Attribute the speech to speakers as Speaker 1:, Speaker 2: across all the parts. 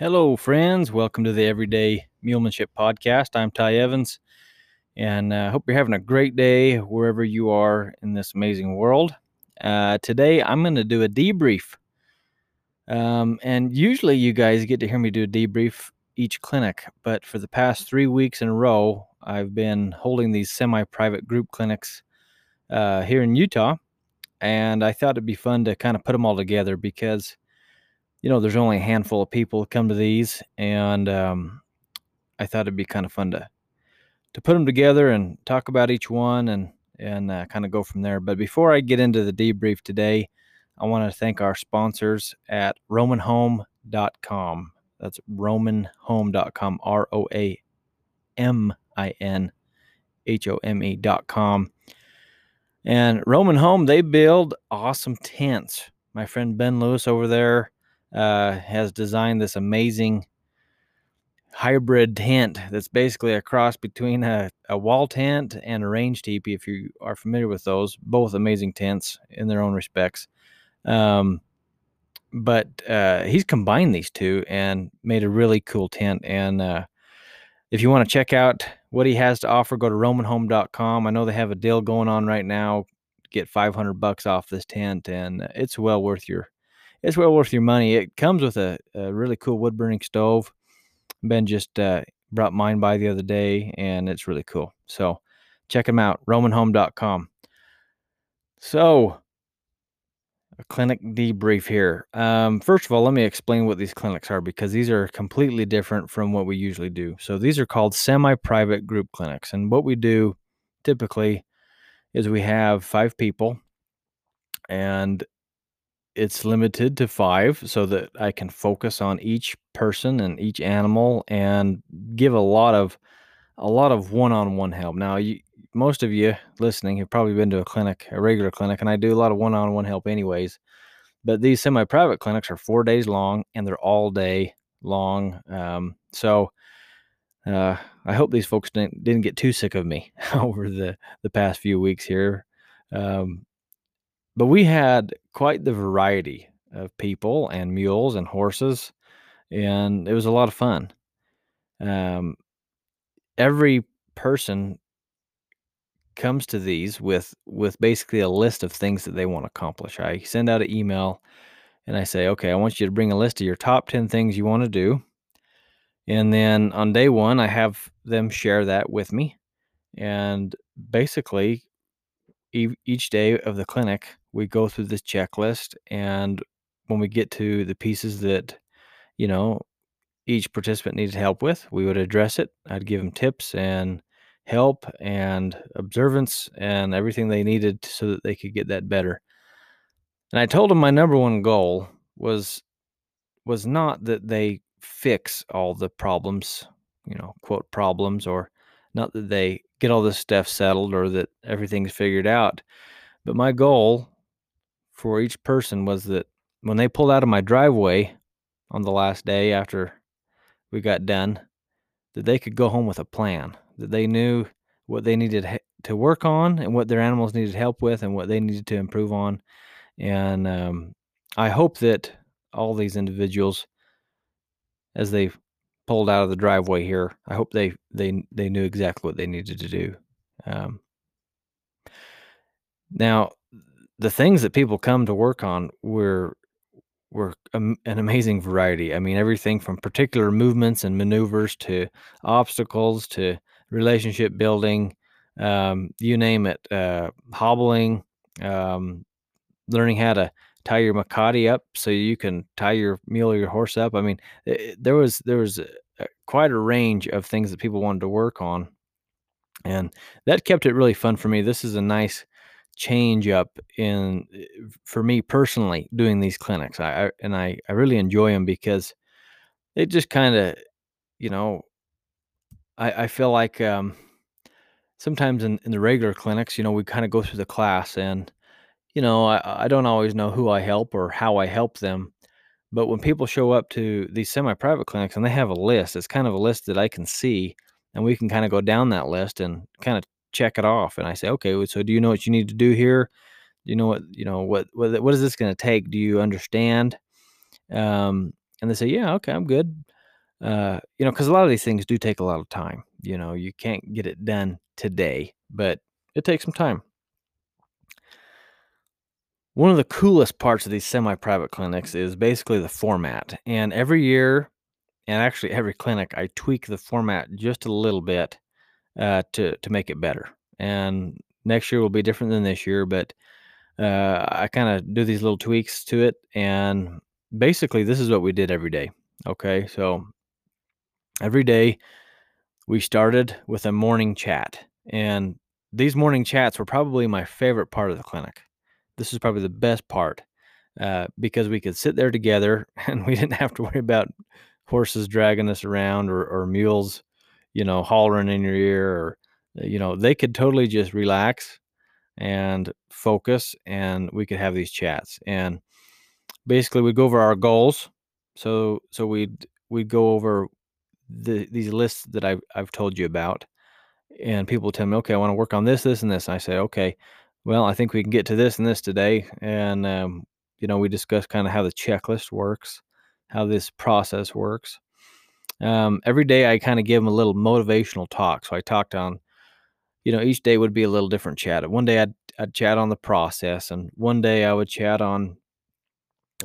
Speaker 1: Hello, friends. Welcome to the Everyday Mulemanship Podcast. I'm Ty Evans, and I uh, hope you're having a great day wherever you are in this amazing world. Uh, today, I'm going to do a debrief. Um, and usually, you guys get to hear me do a debrief each clinic, but for the past three weeks in a row, I've been holding these semi private group clinics uh, here in Utah. And I thought it'd be fun to kind of put them all together because you know, there's only a handful of people come to these, and um, I thought it'd be kind of fun to to put them together and talk about each one and and uh, kind of go from there. But before I get into the debrief today, I want to thank our sponsors at RoaminHome.com. That's RoaminHome.com. R O A M I N H O M E.com. And Roamin Home, they build awesome tents. My friend Ben Lewis over there uh, has designed this amazing hybrid tent that's basically a cross between a, a wall tent and a range teepee. If you are familiar with those, both amazing tents in their own respects. Um, but uh, he's combined these two and made a really cool tent. And uh, if you want to check out what he has to offer, go to roaminhome.com I know they have a deal going on right now. Get 500 bucks off this tent, and it's well worth your it's well worth your money. It comes with a, a really cool wood burning stove. Ben just uh, brought mine by the other day, and it's really cool. So check them out, roaminhome.com. So, a clinic debrief here. Um, first of all, let me explain what these clinics are because these are completely different from what we usually do. So, these are called semi private group clinics. And what we do typically is we have five people and it's limited to five so that I can focus on each person and each animal and give a lot of a lot of one-on-one help. Now, you, most of you listening have probably been to a clinic, a regular clinic, and I do a lot of one-on-one help anyways. But these semi-private clinics are four days long and they're all day long. Um, so uh, I hope these folks didn't, didn't get too sick of me over the the past few weeks here. Um, but we had quite the variety of people and mules and horses, and it was a lot of fun. Um, every person comes to these with with basically a list of things that they want to accomplish. I send out an email and I say, "Okay, I want you to bring a list of your top 10 things you want to do." And then on day 1, I have them share that with me. And basically each day of the clinic, we go through this checklist and when we get to the pieces that you know each participant needed help with we would address it. I'd give them tips and help and observance and everything they needed so that they could get that better. And i told them my number one goal was was not that they fix all the problems you know quote problems or not that they get all this stuff settled or that everything's figured out but my goal for each person was that when they pulled out of my driveway on the last day after we got done, that they could go home with a plan, that they knew what they needed to work on and what their animals needed help with and what they needed to improve on. And um, I hope that all these individuals, as they pulled out of the driveway here, I hope they they they knew exactly what they needed to do. Um, now, the things that people come to work on were were an amazing variety. I mean, everything from particular movements and maneuvers to obstacles to relationship building, um, you name it, uh, hobbling, um, learning how to tie your mecate up so you can tie your mule or your horse up. I mean, it, there was there was a, a, quite a range of things that people wanted to work on, and that kept it really fun for me. This is a nice change up in eh, for me personally doing these clinics. I, I and I I really enjoy them because it just kind of you know I I feel like um sometimes in, in the regular clinics, you know, we kind of go through the class and you know, I, I don't always know who I help or how I help them. But when people show up to these semi private clinics and they have a list, it's kind of a list that I can see and we can kind of go down that list and kind of check it off and I say, okay, so do you know what you need to do here? Do you know what, you know, what, what, what is this going to take? Do you understand? Um, and they say, yeah, okay, I'm good. uh, you know, because a lot of these things do take a lot of time. You know, you can't get it done today, but it takes some time. One of the coolest parts of these semi private clinics is basically the format. And every year, and actually every clinic, I tweak the format just a little bit uh, to, to make it better. And next year will be different than this year, but uh, I kind of do these little tweaks to it. And basically, this is what we did every day. Okay. So every day we started with a morning chat. And these morning chats were probably my favorite part of the clinic this is probably the best part uh, because we could sit there together and we didn't have to worry about horses dragging us around or, or mules, you know, hollering in your ear or, you know, they could totally just relax and focus and we could have these chats. And basically we'd go over our goals. So, so we'd, we'd go over the, these lists that I've, I've told you about and people tell me, okay, I want to work on this, this, and this. And I say, okay, well, I think we can get to this and this today. And, um, you know, we discussed kind of how the checklist works, how this process works. Um, every day I kind of give them a little motivational talk. So I talked on, you know, each day would be a little different chat. One day I'd, I'd chat on the process, and one day I would chat on,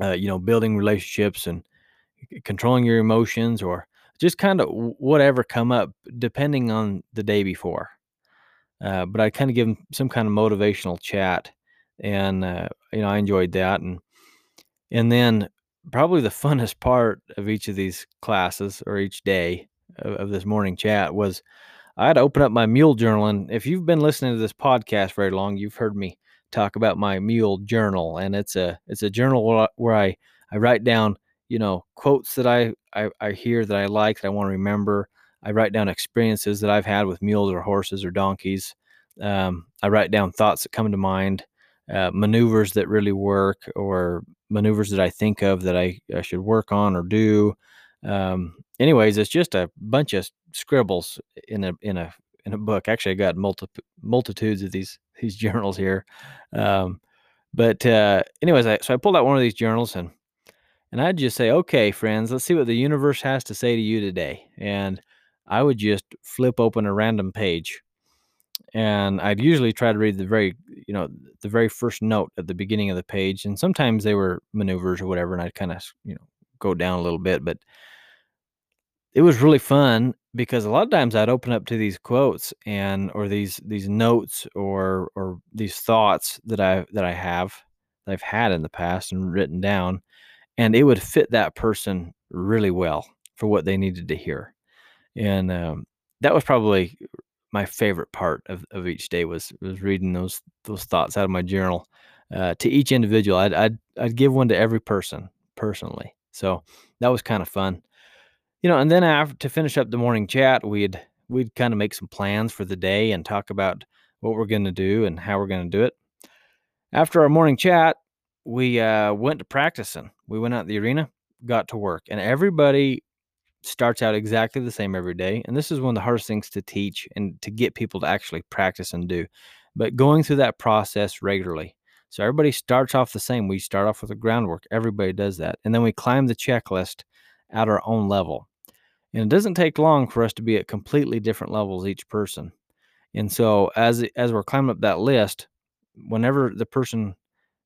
Speaker 1: uh, you know, building relationships and controlling your emotions or just kind of whatever come up depending on the day before. Uh, but I kind of give them some kind of motivational chat, and uh, you know I enjoyed that. And and then probably the funnest part of each of these classes or each day of, of this morning chat was I had to open up my mule journal. And if you've been listening to this podcast very long, you've heard me talk about my mule journal, and it's a it's a journal where I I write down you know quotes that I I, I hear that I like that I want to remember. I write down experiences that I've had with mules or horses or donkeys. Um, I write down thoughts that come to mind, uh, maneuvers that really work, or maneuvers that I think of that I, I should work on or do. Um, anyways, it's just a bunch of scribbles in a in a in a book. Actually, I got multi, multitudes of these these journals here. Um, but uh, anyways, I, so I pulled out one of these journals and and I'd just say, okay, friends, let's see what the universe has to say to you today. And I would just flip open a random page and I'd usually try to read the very, you know, the very first note at the beginning of the page. And sometimes they were maneuvers or whatever, and I'd kind of, you know, go down a little bit. But it was really fun because a lot of times I'd open up to these quotes and or these these notes or or these thoughts that I that I have that I've had in the past and written down, and it would fit that person really well for what they needed to hear and um, that was probably my favorite part of, of each day was was reading those those thoughts out of my journal uh, to each individual. I'd, I'd I'd give one to every person personally. So that was kind of fun, you know. And then after to finish up the morning chat, we'd we'd kind of make some plans for the day and talk about what we're going to do and how we're going to do it. After our morning chat, we uh, went to practicing. We went out to the arena, got to work, and everybody starts out exactly the same every day. And this is one of the hardest things to teach and to get people to actually practice and do. But going through that process regularly. So everybody starts off the same. We start off with the groundwork. Everybody does that. And then we climb the checklist at our own level. And it doesn't take long for us to be at completely different levels each person. And so as as we're climbing up that list, whenever the person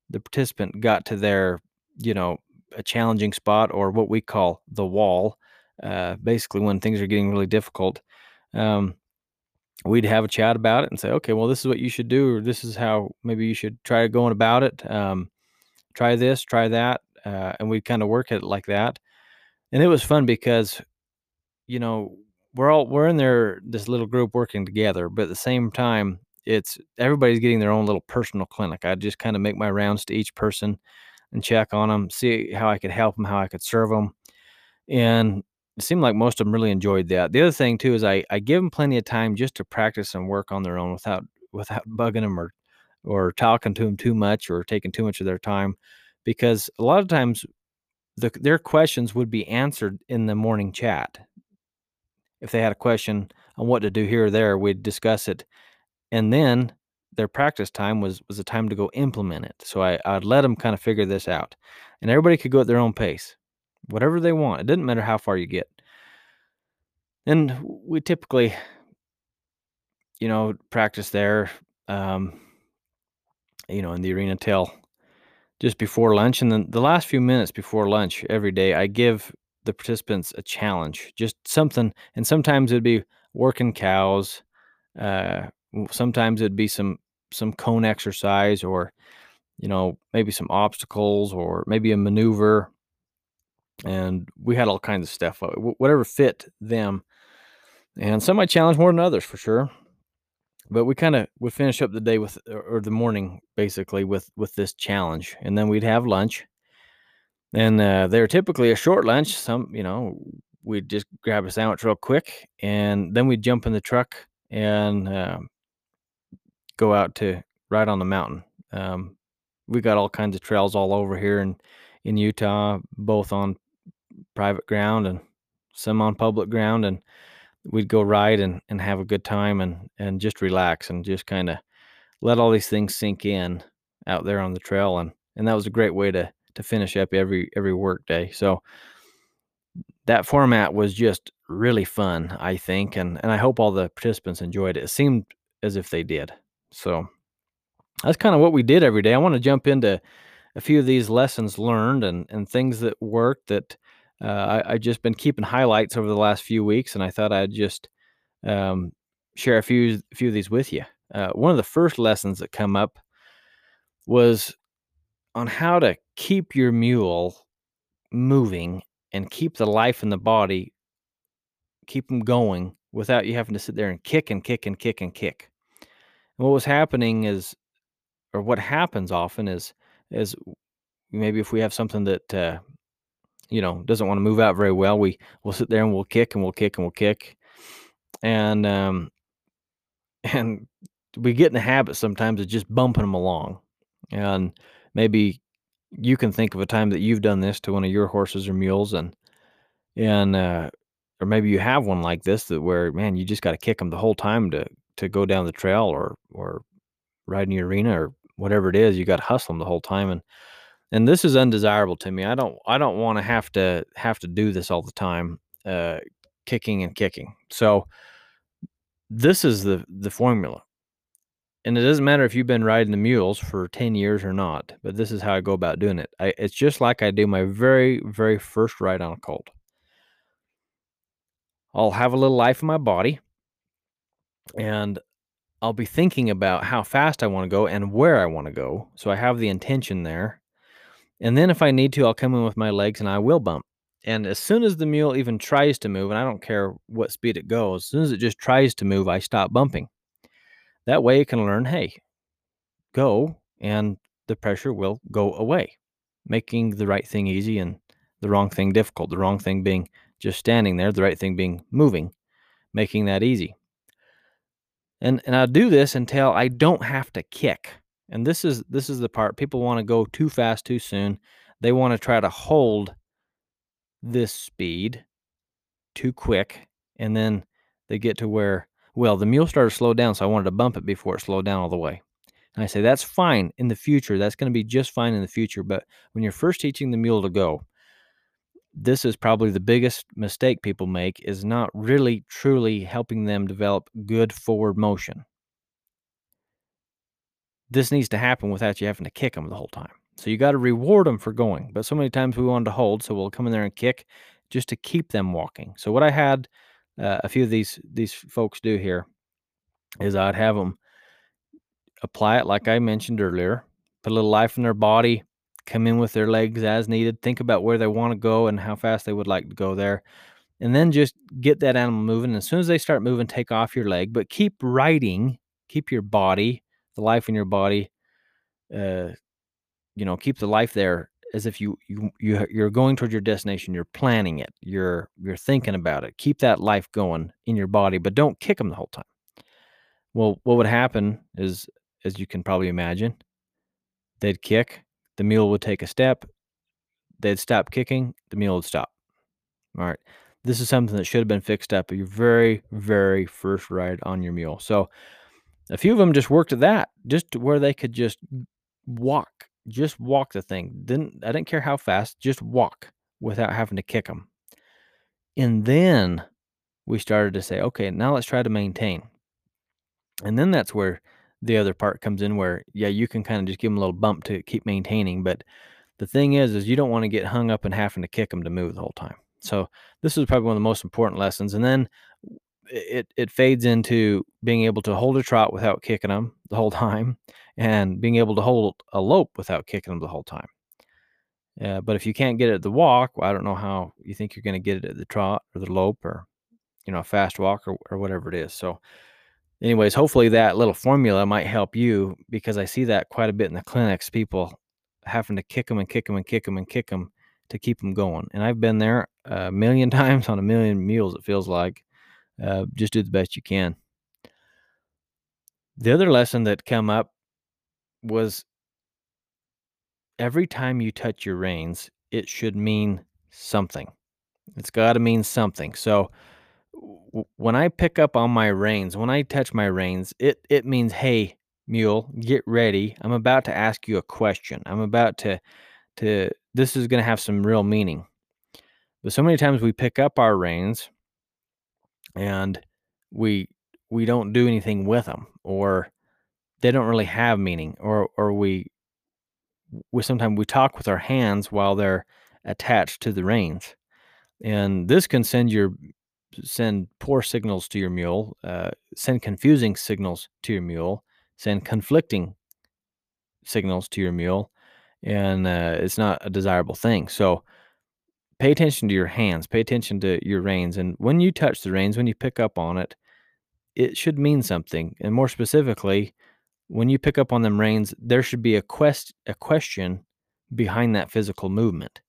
Speaker 1: the participant got to their, you know, a challenging spot or what we call the wall, uh, basically when things are getting really difficult, um, we'd have a chat about it and say, okay, well, this is what you should do, or this is how maybe you should try going about it. Um, try this, try that, uh, and we'd kind of work at it like that. And it was fun because, you know, we're all we're in there this little group working together, but at the same time, it's everybody's getting their own little personal clinic. I just kind of make my rounds to each person and check on them, see how I could help them, how I could serve them, and it seemed like most of them really enjoyed that. The other thing too is I I give them plenty of time just to practice and work on their own without without bugging them or or talking to them too much or taking too much of their time, because a lot of times the, their questions would be answered in the morning chat. If they had a question on what to do here or there, we'd discuss it, and then their practice time was was a time to go implement it. So I I'd let them kind of figure this out, and everybody could go at their own pace whatever they want. It doesn't matter how far you get. And we typically, you know, practice there, um, you know, in the arena till just before lunch. And then the last few minutes before lunch every day, I give the participants a challenge, just something. And sometimes it'd be working cows. Uh, sometimes it'd be some some cone exercise, or you know, maybe some obstacles, or maybe a maneuver. And we had all kinds of stuff, uh, whatever fit them. And some I challenge more than others for sure. But we kind of would finish up the day with, or the morning basically, with with this challenge, and then we'd have lunch. And uh, they're typically a short lunch. Some, you know, we'd just grab a sandwich real quick, and then we'd jump in the truck and uh, go out to ride on the mountain. Um, we got all kinds of trails all over here in in Utah, both on private ground and some on public ground, and we'd go ride and, and have a good time and and just relax and just kind of let all these things sink in out there on the trail and and that was a great way to to finish up every every work day. So that format was just really fun i think and and i hope all the participants enjoyed it. It seemed as if they did. So that's kind of what we did every day. I want to jump into a few of these lessons learned and and things that worked that uh, I, I just been keeping highlights over the last few weeks, and I thought I'd just um, share a few few of these with you. Uh, one of the first lessons that come up was on how to keep your mule moving and keep the life in the body, keep them going without you having to sit there and kick and kick and kick and kick. And what was happening is, or what happens often is, is maybe if we have something that uh, you know doesn't want to move out very well, we will sit there and we'll kick and we'll kick and we'll kick, and um, and we get in the habit sometimes of just bumping them along, and maybe you can think of a time that you've done this to one of your horses or mules, and and uh, or maybe you have one like this that where man you just got to kick them the whole time to to go down the trail or or ride in the arena or whatever it is you got to hustle them the whole time and and this is undesirable to me. I don't I don't want to have to have to do this all the time, uh, kicking and kicking. So this is the the formula. And it doesn't matter if you've been riding the mules for 10 years or not, but this is how I go about doing it. I, it's just like I do my very, very first ride on a colt. I'll have a little life in my body and I'll be thinking about how fast I want to go and where I want to go. So I have the intention there. And then if I need to, I'll come in with my legs and I will bump. And as soon as the mule even tries to move, and I don't care what speed it goes, as soon as it just tries to move, I stop bumping. That way it can learn, hey, go, and the pressure will go away, making the right thing easy and the wrong thing difficult. The wrong thing being just standing there, the right thing being moving, making that easy. And and I'll do this until I don't have to kick. And this is this is the part people want to go too fast too soon. They want to try to hold this speed too quick and then they get to where well the mule started to slow down so I wanted to bump it before it slowed down all the way. And I say that's fine in the future. That's going to be just fine in the future, but when you're first teaching the mule to go, this is probably the biggest mistake people make is not really truly helping them develop good forward motion this needs to happen without you having to kick them the whole time. So you got to reward them for going. But so many times we wanted to hold, so we'll come in there and kick just to keep them walking. So what I had uh, a few of these these folks do here is I'd have them apply it like I mentioned earlier, put a little life in their body, come in with their legs as needed, think about where they want to go and how fast they would like to go there, and then just get that animal moving. As soon as they start moving, take off your leg, but keep riding, keep your body the life in your body. Uh, you know, keep the life there as if you you you you're going towards your destination. You're planning it. You're you're thinking about it. Keep that life going in your body, but don't kick them the whole time. Well, what would happen is, as you can probably imagine, they'd kick. The mule would take a step. They'd stop kicking. The mule would stop. All right. This is something that should have been fixed up your very, very first ride on your mule. So a few of them just worked at that, just to where they could just walk, just walk the thing. Didn't I didn't care how fast, just walk without having to kick them. And then we started to say, okay, now let's try to maintain. And then that's where the other part comes in where, yeah, you can kind of just give them a little bump to keep maintaining. But the thing is, is you don't want to get hung up and having to kick them to move the whole time. So this is probably one of the most important lessons. And then it, it fades into being able to hold a trot without kicking them the whole time and being able to hold a lope without kicking them the whole time. Uh, but if you can't get it at the walk, well, I don't know how you think you're going to get it at the trot or the lope or, you know, a fast walk or, or whatever it is. So, anyways, hopefully that little formula might help you because I see that quite a bit in the clinics. People having to kick them and kick them and kick them and kick them to keep them going. And I've been there a million times on a million mules, it feels like. Uh, just do the best you can. The other lesson that come up was every time you touch your reins, it should mean something. It's got to mean something. So w- when I pick up on my reins, when I touch my reins, it it means, "Hey, mule, get ready. I'm about to ask you a question. I'm about to to this is going to have some real meaning." But so many times we pick up our reins and we we don't do anything with them or they don't really have meaning or or we we sometimes we talk with our hands while they're attached to the reins, and this can send your send poor signals to your mule, uh, send confusing signals to your mule, send conflicting signals to your mule, and uh, it's not a desirable thing. So pay attention to your hands, pay attention to your reins, and when you touch the reins, when you pick up on it, it should mean something. And more specifically, when you pick up on them reins, there should be a quest a question behind that physical movement.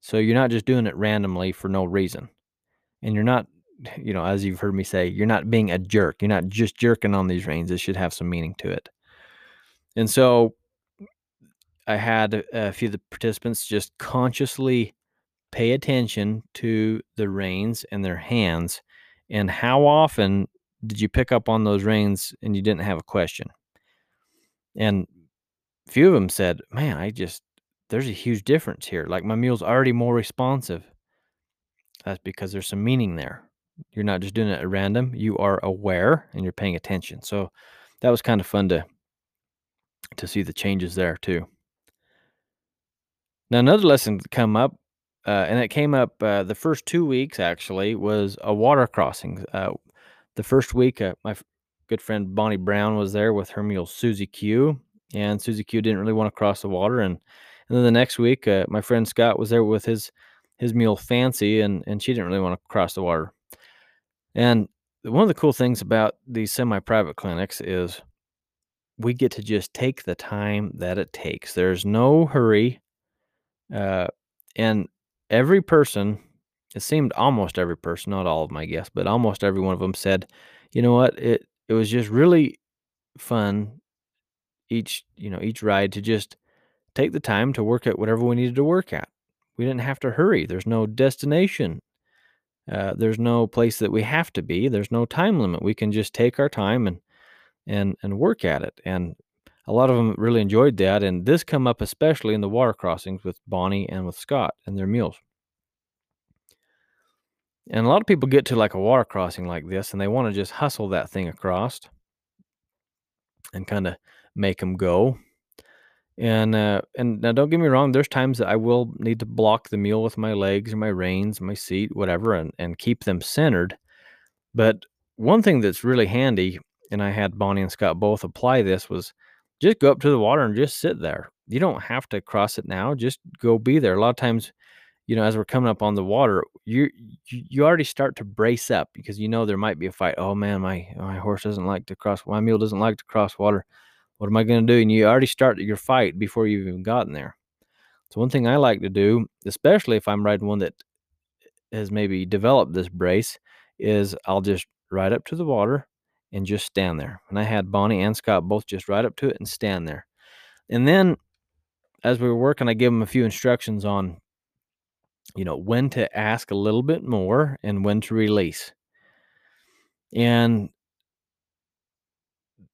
Speaker 1: So you're not just doing it randomly for no reason. And you're not, you know, as you've heard me say, you're not being a jerk. You're not just jerking on these reins. It should have some meaning to it. And so I had a few of the participants just consciously pay attention to the reins and their hands and how often did you pick up on those reins and you didn't have a question? And a few of them said, Man, I just, there's a huge difference here. Like my mule's already more responsive. That's because there's some meaning there. You're not just doing it at random, you are aware and you're paying attention. So that was kind of fun to to see the changes there too. Now another lesson come up, uh, and it came up uh, the first two weeks actually was a water crossing. Uh, the first week, uh, my f- good friend Bonnie Brown was there with her mule Susie Q, and Susie Q didn't really want to cross the water. And and then the next week, uh, my friend Scott was there with his his mule Fancy, and and she didn't really want to cross the water. And one of the cool things about these semi-private clinics is we get to just take the time that it takes. There's no hurry, uh, and every person it seemed almost every person, not all of my guests, but almost every one of them said, you know what, it it was just really fun each you know each ride to just take the time to work at whatever we needed to work at. We didn't have to hurry. There's no destination. Uh, there's no place that we have to be. There's no time limit. We can just take our time and and and work at it. And a lot of them really enjoyed that. And this come up especially in the water crossings with Bonnie and with Scott and their mules. And a lot of people get to like a water crossing like this and they want to just hustle that thing across and kind of make them go. And uh, and now don't get me wrong, there's times that I will need to block the mule with my legs or my reins, my seat, whatever, and, and keep them centered. But one thing that's really handy, and I had Bonnie and Scott both apply this, was just go up to the water and just sit there. You don't have to cross it now, just go be there. A lot of times you know, as we're coming up on the water, you you already start to brace up because you know there might be a fight. Oh man, my my horse doesn't like to cross. My mule doesn't like to cross water. What am I going to do? And you already start your fight before you've even gotten there. So one thing I like to do, especially if I'm riding one that has maybe developed this brace, is I'll just ride up to the water and just stand there. And I had Bonnie and Scott both just ride up to it and stand there. And then as we were working, I gave them a few instructions on you know, when to ask a little bit more and when to release. And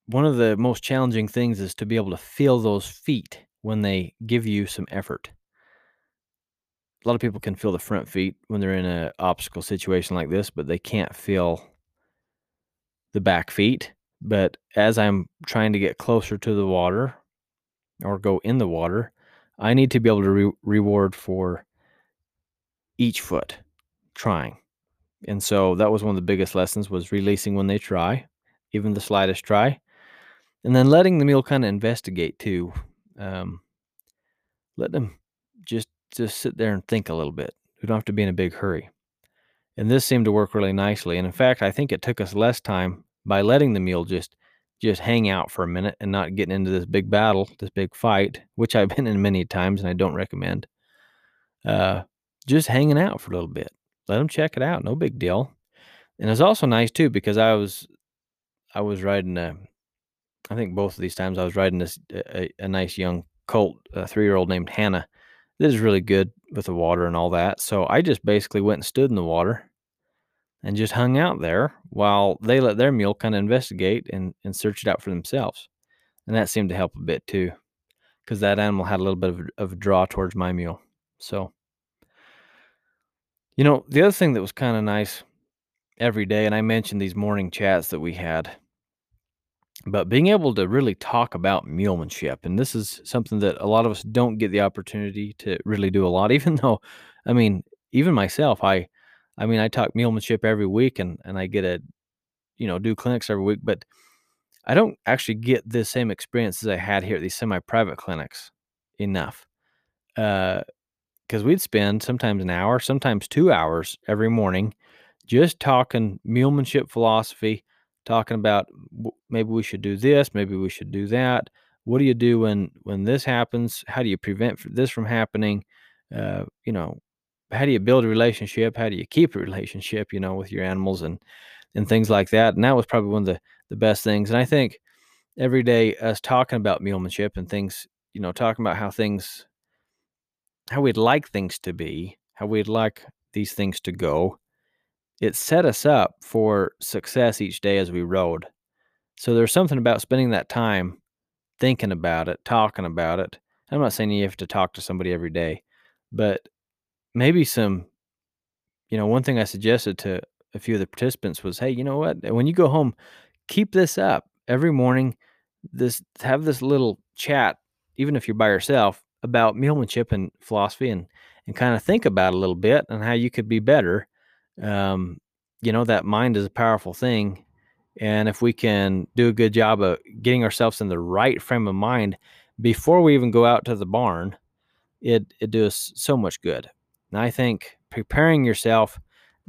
Speaker 1: one of the most challenging things is to be able to feel those feet when they give you some effort. a lot of people can feel the front feet when they're in an obstacle situation like this, but they can't feel the back feet. But as I'm trying to get closer to the water or go in the water, I need to be able to re- reward for each foot trying. And so that was one of the biggest lessons was releasing when they try, even the slightest try. And then letting the mule kind of investigate too. Um, let them just just sit there and think a little bit. We don't have to be in a big hurry. And this seemed to work really nicely. And in fact, I think it took us less time by letting the mule just just hang out for a minute and not getting into this big battle, this big fight, which I've been in many times and I don't recommend. Uh, just hanging out for a little bit. Let them check it out. No big deal. And it's also nice too because I was I was riding a I think both of these times I was riding this a, a nice young colt, a three year old named Hannah. This is really good with the water and all that. So I just basically went and stood in the water and just hung out there while they let their mule kind of investigate and, and search it out for themselves. And that seemed to help a bit too, because that animal had a little bit of, of a draw towards my mule. So, you know, the other thing that was kind of nice every day, and I mentioned these morning chats that we had, but being able to really talk about mulemanship, and this is something that a lot of us don't get the opportunity to really do a lot, even though, I mean, even myself, I I mean, I talk mulemanship every week and, and I get a, you know, do clinics every week, but I don't actually get the same experience as I had here at these semi private clinics enough. Uh, because we'd spend sometimes an hour, sometimes two hours every morning just talking mulemanship philosophy, talking about maybe we should do this, maybe we should do that. What do you do when when this happens? How do you prevent this from happening? Uh, you know, how do you build a relationship? How do you keep a relationship, you know, with your animals and and things like that? And that was probably one of the the best things. And I think every day us talking about mulemanship and things, you know, talking about how things how we'd like things to be, how we'd like these things to go, it set us up for success each day as we rode. So there's something about spending that time thinking about it, talking about it. I'm not saying you have to talk to somebody every day, but maybe some, you know, one thing I suggested to a few of the participants was, hey, you know what? When you go home, keep this up every morning. This have this little chat, even if you're by yourself, about mulemanship and philosophy, and and kind of think about a little bit and how you could be better. Um, you know, that mind is a powerful thing, and if we can do a good job of getting ourselves in the right frame of mind before we even go out to the barn, it it does so much good. And I think preparing yourself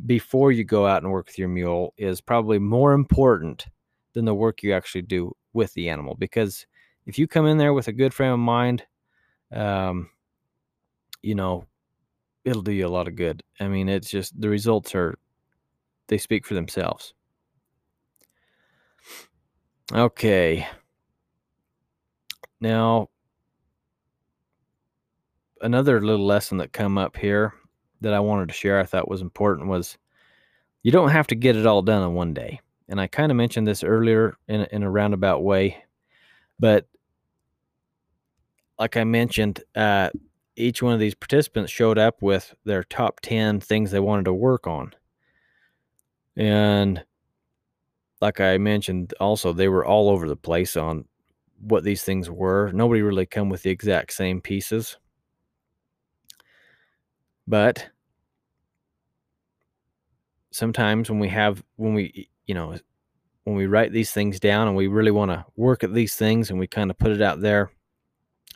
Speaker 1: before you go out and work with your mule is probably more important than the work you actually do with the animal. Because if you come in there with a good frame of mind, um, you know, it'll do you a lot of good. I mean, it's just the results are, they speak for themselves. Okay. Now, another little lesson that come up here that I wanted to share I thought was important was you don't have to get it all done in one day. And I kind of mentioned this earlier in, in a roundabout way, but like I mentioned, uh, each one of these participants showed up with their top 10 things they wanted to work on. And like I mentioned, also, they were all over the place on what these things were. Nobody really come with the exact same pieces. But sometimes when we have, when we, you know, when we write these things down and we really want to work at these things and we kind of put it out there,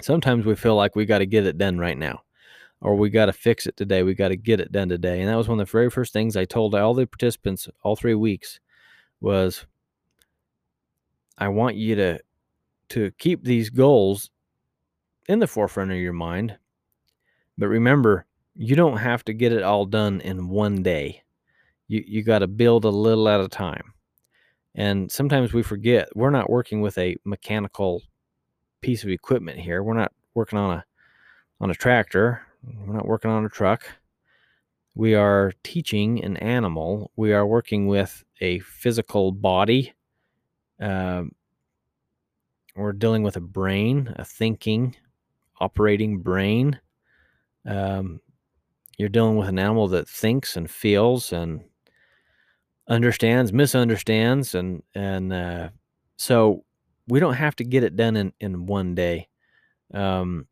Speaker 1: sometimes we feel like we got to get it done right now or we got to fix it today. We got to get it done today. And that was one of the very first things I told all the participants all three weeks was I want you to to keep these goals in the forefront of your mind. But remember, you don't have to get it all done in one day. You you got to build a little at a time. And sometimes we forget we're not working with a mechanical piece of equipment here. We're not working on a on a tractor. We're not working on a truck. We are teaching an animal. We are working with a physical body. Um, we're dealing with a brain, a thinking, operating brain. Um, you're dealing with an animal that thinks and feels and understands, misunderstands, and and uh, so we don't have to get it done in in one day. Um,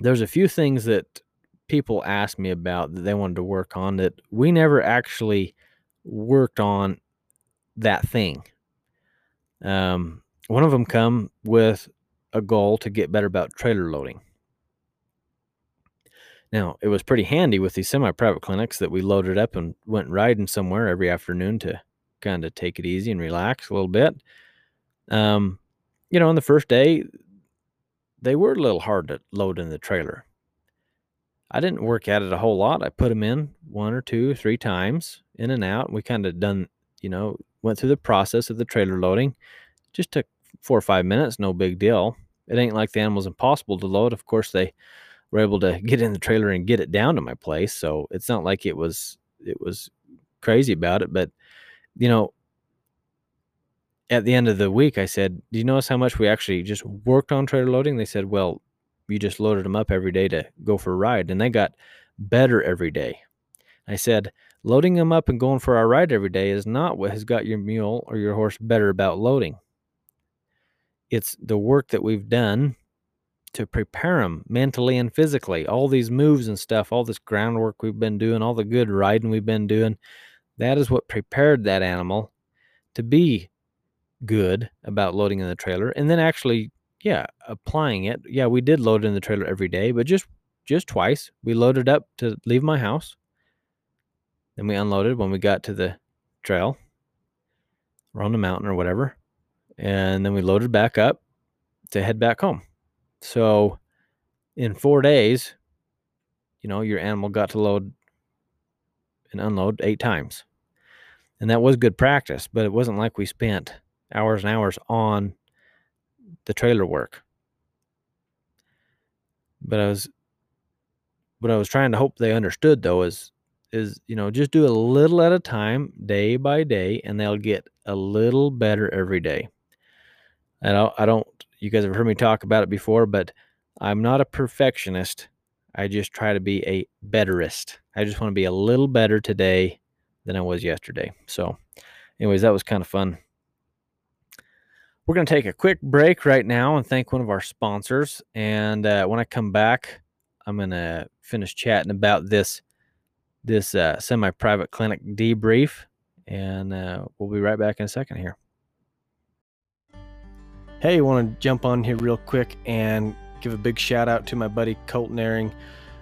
Speaker 1: there's a few things that people asked me about that they wanted to work on that we never actually worked on that thing. Um, one of them come with a goal to get better about trailer loading. Now, it was pretty handy with these semi private clinics that we loaded up and went riding somewhere every afternoon to kind of take it easy and relax a little bit. Um, you know, on the first day, they were a little hard to load in the trailer. I didn't work at it a whole lot. I put them in one or two, three times in and out. We kind of done, you know, went through the process of the trailer loading. Just took four or five minutes, no big deal. It ain't like the animal's impossible to load. Of course, they were able to get in the trailer and get it down to my place. So it's not like it was it was crazy about it. But you know, at the end of the week, I said, "Do you notice how much we actually just worked on trailer loading?" They said, "Well, you just loaded them up every day to go for a ride, and they got better every day." I said, "Loading them up and going for our ride every day is not what has got your mule or your horse better about loading. It's the work that we've done to prepare them mentally and physically. All these moves and stuff, all this groundwork we've been doing, all the good riding we've been doing, that is what prepared that animal to be good about loading in the trailer and then actually yeah applying it. Yeah we did load in the trailer every day but just just twice. We loaded up to leave my house. Then we unloaded when we got to the trail. Or on the mountain or whatever and then we loaded back up to head back home. So in four days, you know, your animal got to load and unload eight times. And that was good practice, but it wasn't like we spent hours and hours on the trailer work. But I was what I was trying to hope they understood though is is you know just do a little at a time day by day and they'll get a little better every day. I I don't you guys have heard me talk about it before, but I'm not a perfectionist. I just try to be a betterist. I just want to be a little better today than I was yesterday. So, anyways, that was kind of fun. We're going to take a quick break right now and thank one of our sponsors. And uh, when I come back, I'm going to finish chatting about this this uh, semi-private clinic debrief, and uh, we'll be right back in a second here. Hey, want to jump on here real quick and give a big shout out to my buddy Colton Airing.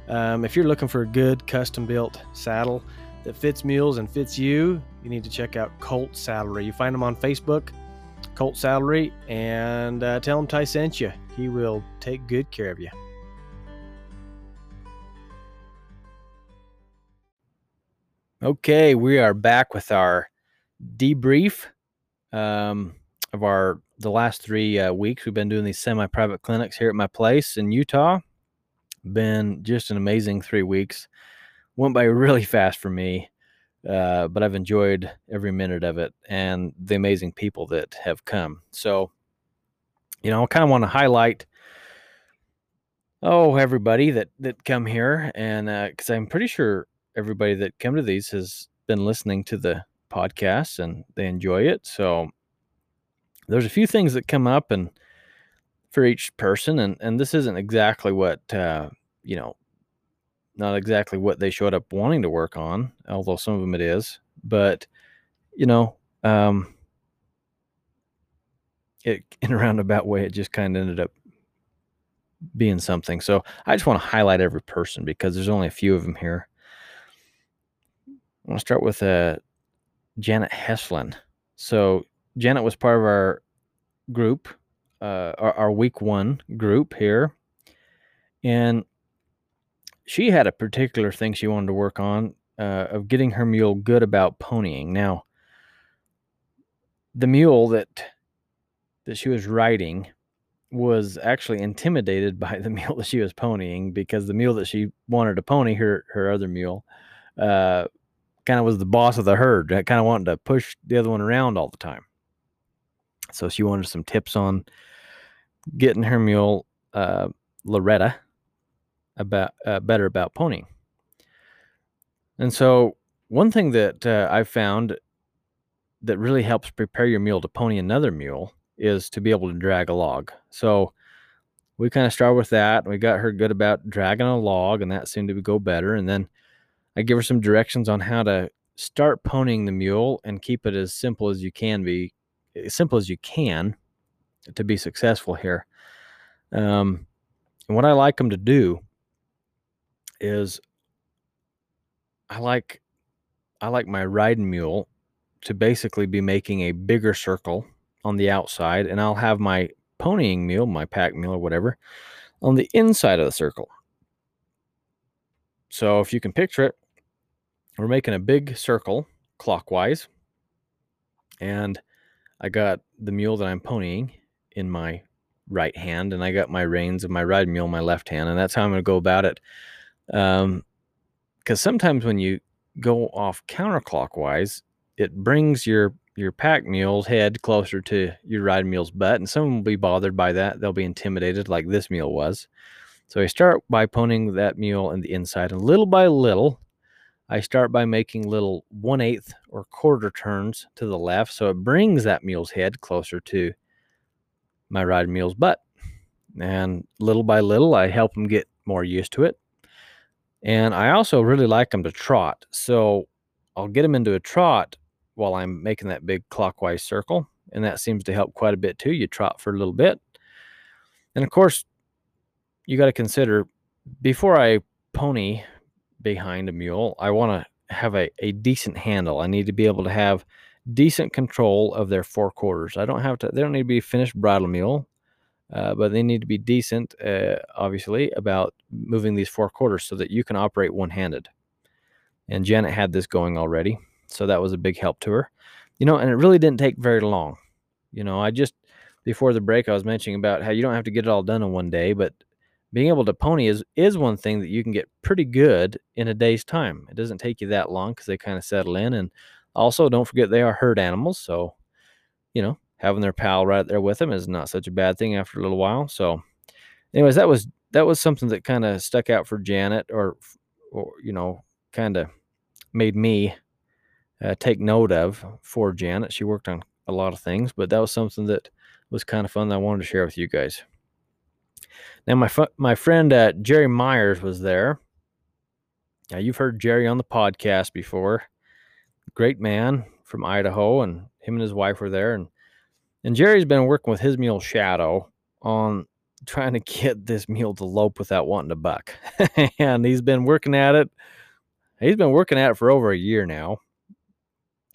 Speaker 1: Um, if you're looking for a good custom built saddle that fits mules and fits you, you need to check out Colt Saddlery. You find them on Facebook, Colt Saddlery, and uh, tell him Ty sent you. He will take good care of you. Okay, we are back with our debrief um, of our the last three uh, weeks we've been doing these semi-private clinics here at my place in Utah. Been just an amazing three weeks. Went by really fast for me, uh, but I've enjoyed every minute of it and the amazing people that have come. So, you know, I kind of want to highlight oh everybody that that come here and because uh, I'm pretty sure everybody that come to these has been listening to the podcast and they enjoy it. So there's a few things that come up and for each person and and this isn't exactly what uh, you know not exactly what they showed up wanting to work on although some of them it is but you know um it in a roundabout way it just kind of ended up being something. So i just want to highlight every person because there's only a few of them here. I want to start with uh janet heslin. So Janet was part of our group, uh, our, our week one group here, and she had a particular thing she wanted to work on uh, of getting her mule good about ponying. Now, the mule that that she was riding was actually intimidated by the mule that she was ponying because the mule that she wanted to pony, her her other mule, uh, kind of was the boss of the herd. Kind of wanted to push the other one around all the time. So she wanted some tips on getting her mule uh, Loretta about uh, better about ponying. And so, one thing that uh, I found that really helps prepare your mule to pony another mule is to be able to drag a log. So, we kind of start with that. We got her good about dragging a log, and that seemed to go better. And then I give her some directions on how to start ponying the mule and keep it as simple as you can be, as simple as you can to be successful here. Um, and what I like them to do is I like I like my riding mule to basically be making a bigger circle on the outside, and I'll have my ponying mule, my pack mule or whatever, on the inside of the circle. So if you can picture it, we're making a big circle clockwise, and I got the mule that I'm ponying in my right hand, and I got my reins of my riding mule in my left hand, and that's how I'm going to go about it. Um, because sometimes when you go off counterclockwise, it brings your your pack mule's head closer to your ride mule's butt, and some will be bothered by that. They'll be intimidated, like this mule was. So I start by ponying that mule in the inside, and little by little, I start by making little one eighth or quarter turns to the left, so it brings that mule's head closer to my ride mule's butt. And little by little, I help them get more used to it. And I also really like them to trot. So I'll get them into a trot while I'm making that big clockwise circle. And that seems to help quite a bit too. You trot for a little bit. And of course, you got to consider before I pony behind a mule, I want to have a, a decent handle. I need to be able to have decent control of their forequarters. I don't have to, they don't need to be finished bridle mule, uh, but they need to be decent, uh, obviously, about moving these forequarters so that you can operate one handed. And Janet had this going already. So that was a big help to her. You know, and it really didn't take very long. You know, I just, before the break, I was mentioning about how you don't have to get it all done in one day, but being able to pony is is one thing that you can get pretty good in a day's time. It doesn't take you that long because they kind of settle in, and also don't forget they are herd animals, so you know having their pal right there with them is not such a bad thing after a little while. So, anyways, that was that was something that kind of stuck out for Janet, or or you know, kind of made me uh, take note of for Janet. She worked on a lot of things, but that was something that was kind of fun that I wanted to share with you guys. Now, my fu- my friend uh, Jerry Myers was there. Now, you've heard Jerry on the podcast before. Great man from Idaho, and him and his wife were there. And and Jerry's been working with his mule Shadow on trying to get this mule to lope without wanting to buck. and he's been working at it. He's been working at it for over a year now.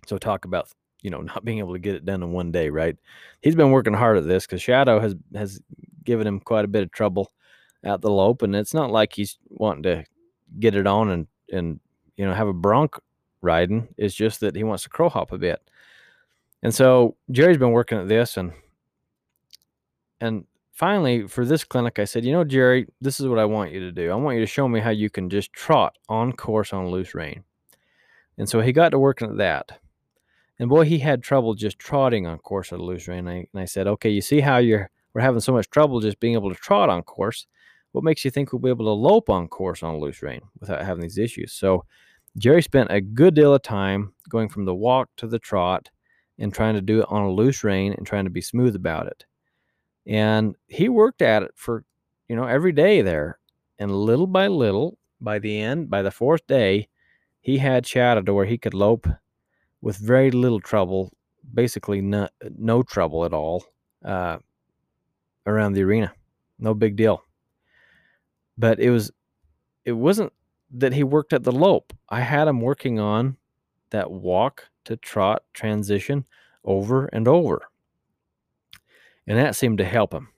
Speaker 1: So talk about you know not being able to get it done in one day, right? He's been working hard at this because Shadow has has given him quite a bit of trouble at the lope, and it's not like he's wanting to get it on and and you know have a bronc riding. It's just that he wants to crow hop a bit. And so Jerry's been working at this and and finally for this clinic I said, "You know, Jerry, this is what I want you to do. I want you to show me how you can just trot on course on loose rein." And so he got to working at that. And boy, he had trouble just trotting on course on loose rein. And I, and I said, "Okay, you see how you're we're having so much trouble just being able to trot on course. What makes you think we'll be able to lope on course on loose rein without having these issues?" So Jerry spent a good deal of time going from the walk to the trot and trying to do it on a loose rein and trying to be smooth about it. And he worked at it for, you know, every day there. And little by little, by the end, by the fourth day, he had Shadow to where he could lope with very little trouble, basically no, no trouble at all, uh, around the arena. No big deal. But it was, it wasn't that he worked at the lope. I had him working on that walk to trot transition over and over. And that seemed to help him.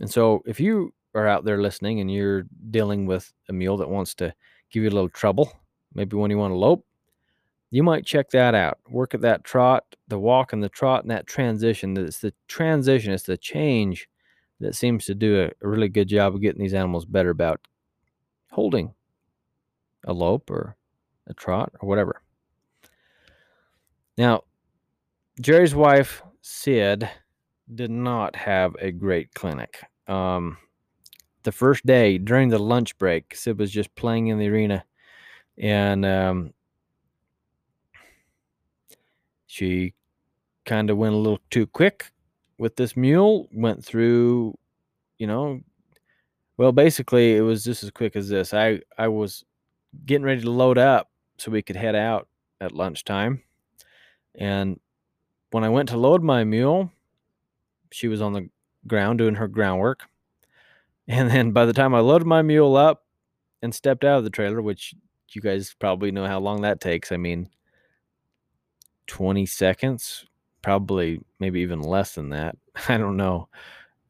Speaker 1: And so if you are out there listening and you're dealing with a mule that wants to give you a little trouble, maybe when you want to lope, you might check that out. Work at that trot, the walk and the trot and that transition. It's the transition, it's the change that seems to do a, a really good job of getting these animals better about holding a lope or a trot or whatever. Now, Jerry's wife, Sid, did not have a great clinic. Um, the first day during the lunch break, Sid was just playing in the arena, and um, she kind of went a little too quick with this mule, went through, you know, well, basically, it was just as quick as this. I, I was getting ready to load up so we could head out at lunchtime. And when I went to load my mule, she was on the ground doing her groundwork. And then by the time I loaded my mule up and stepped out of the trailer, which you guys probably know how long that takes. I mean, 20 seconds, probably maybe even less than that. I don't know.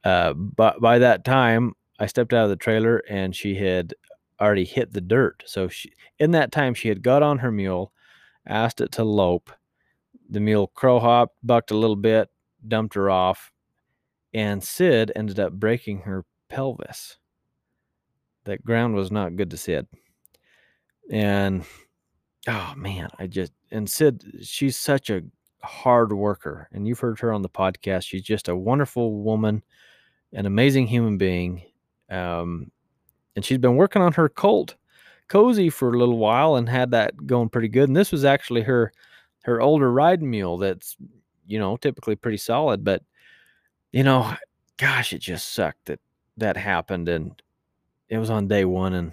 Speaker 1: Uh, but by that time, I stepped out of the trailer and she had already hit the dirt. So she, in that time, she had got on her mule, asked it to lope. The mule crow hopped, bucked a little bit, dumped her off, and Sid ended up breaking her pelvis. That ground was not good to Sid. And oh man, I just and Sid, she's such a hard worker, and you've heard her on the podcast. She's just a wonderful woman, an amazing human being. Um, and she's been working on her colt cozy for a little while and had that going pretty good. And this was actually her her older riding mule that's you know typically pretty solid, but you know, gosh, it just sucked that that happened and it was on day one and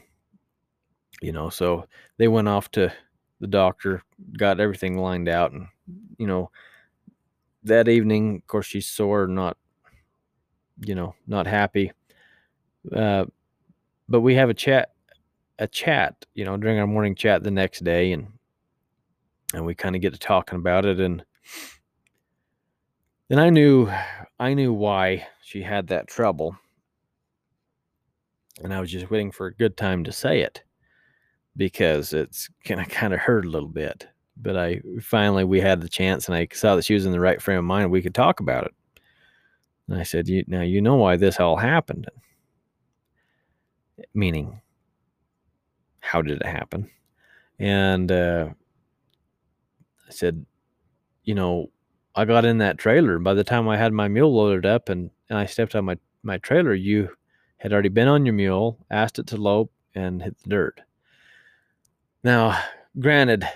Speaker 1: you know, so they went off to the doctor, got everything lined out, and you know, that evening, of course, she's sore, not, you know, not happy. Uh, but we have a chat, a chat, you know, during our morning chat the next day, and and we kind of get to talking about it, and then I knew, I knew why she had that trouble, and I was just waiting for a good time to say it because it's kind of kind of hurt a little bit. But I finally we had the chance, and I saw that she was in the right frame of mind. We could talk about it. And I said, "You now you know why this all happened." Meaning, how did it happen? And uh, I said, "You know, I got in that trailer. By the time I had my mule loaded up and, and I stepped on my my trailer, you had already been on your mule, asked it to lope, and hit the dirt." Now, granted,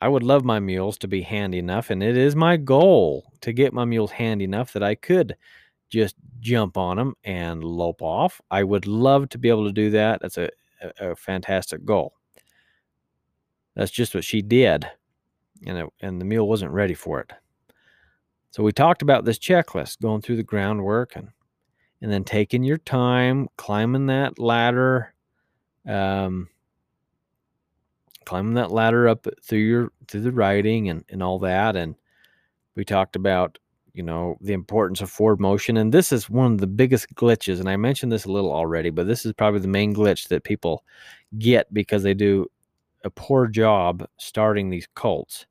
Speaker 1: I would love my mules to be handy enough, and it is my goal to get my mules handy enough that I could just jump on them and lope off. I would love to be able to do that. That's a, a, a fantastic goal. That's just what she did, and it, and the mule wasn't ready for it. So we talked about this checklist, going through the groundwork and and then taking your time, climbing that ladder, um, climbing that ladder up through your through the riding and and all that. And we talked about you know the importance of forward motion. And this is one of the biggest glitches and i mentioned this a little already but this is probably the main glitch that people get because they do a poor job starting these colts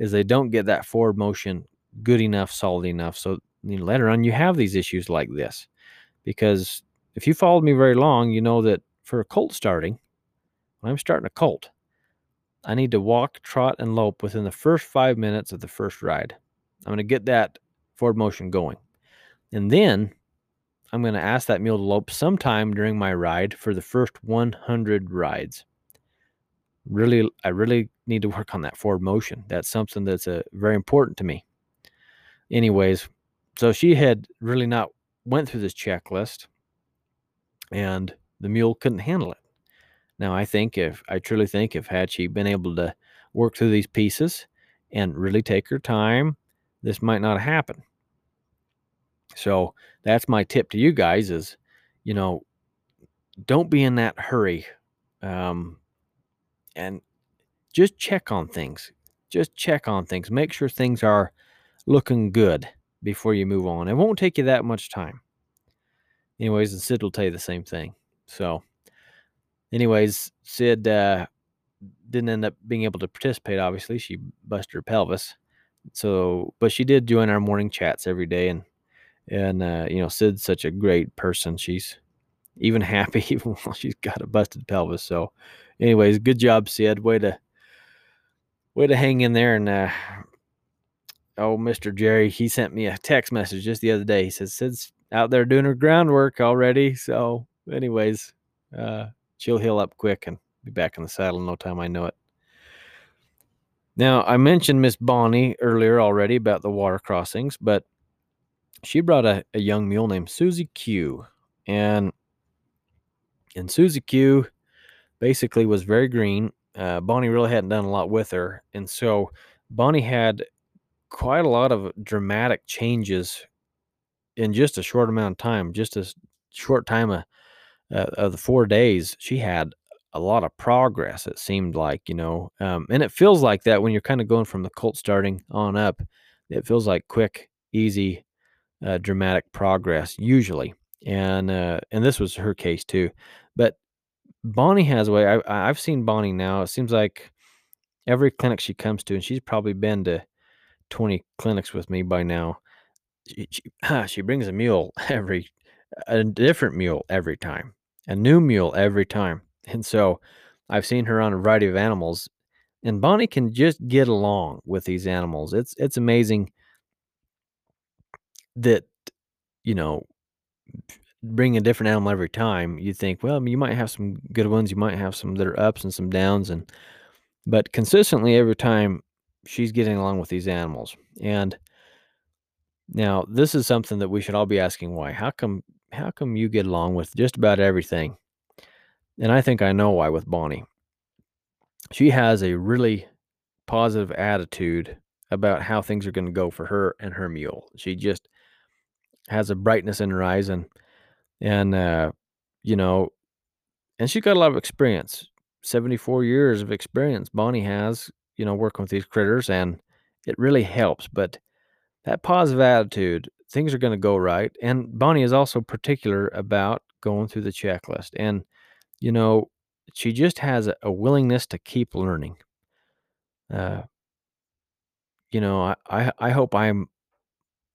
Speaker 1: is they don't get that forward motion good enough solid enough so you know, later on you have these issues like this because if you followed me very long you know that for a colt starting when i'm starting a colt I need to walk, trot, and lope within the first five minutes of the first ride. I'm going to get that forward motion going. And then I'm going to ask that mule to lope sometime during my ride for the first 100 rides. Really, I really need to work on that forward motion. That's something that's uh, very important to me. Anyways, so she had really not went through this checklist and the mule couldn't handle it. Now, I think if I truly think if had she been able to work through these pieces and really take her time, this might not happen. So that's my tip to you guys: is you know, don't be in that hurry, um, and just check on things. Just check on things. Make sure things are looking good before you move on. It won't take you that much time. Anyways, and Sid will tell you the same thing. So anyways, Sid uh, didn't end up being able to participate. Obviously, she busted her pelvis. So, but she did join our morning chats every day, and and uh, you know, Sid's such a great person. She's even happy even while she's got a busted pelvis. So, anyways, good job, Sid. Way to way to hang in there. And uh, oh, Mister Jerry, he sent me a text message just the other day. He says Sid's out there doing her groundwork already. So, anyways, uh, she'll heal up quick and be back in the saddle in no time. I know it. Now, I mentioned Miss Bonnie earlier already about the water crossings, but she brought a, a young mule named Susie Q. And and Susie Q basically was very green. Uh, Bonnie really hadn't done a lot with her. And so Bonnie had quite a lot of dramatic changes in just a short amount of time, just a short time of, uh, of the four days. She had a lot of progress, it seemed like, you know. Um, and it feels like that when you're kind of going from the colt starting on up. It feels like quick, easy, uh, dramatic progress usually. And uh, and this was her case too. Bonnie has a way. I, I've seen Bonnie now. It seems like every clinic she comes to, and she's probably been to 20 clinics with me by now. She, she, she brings a mule every, a different mule every time, a new mule every time. And so I've seen her on a variety of animals, and Bonnie can just get along with these animals. It's it's amazing that you know bring a different animal every time. You think, well, you might have some good ones, you might have some that are ups and some downs, and but consistently every time she's getting along with these animals. And now this is something that we should all be asking why. How come how come you get along with just about everything? And I think I know why with Bonnie. She has a really positive attitude about how things are going to go for her and her mule. She just has a brightness in her eyes and and uh you know and she's got a lot of experience 74 years of experience bonnie has you know working with these critters and it really helps but that positive attitude things are going to go right and bonnie is also particular about going through the checklist and you know she just has a, a willingness to keep learning. Uh you know I, I i hope i'm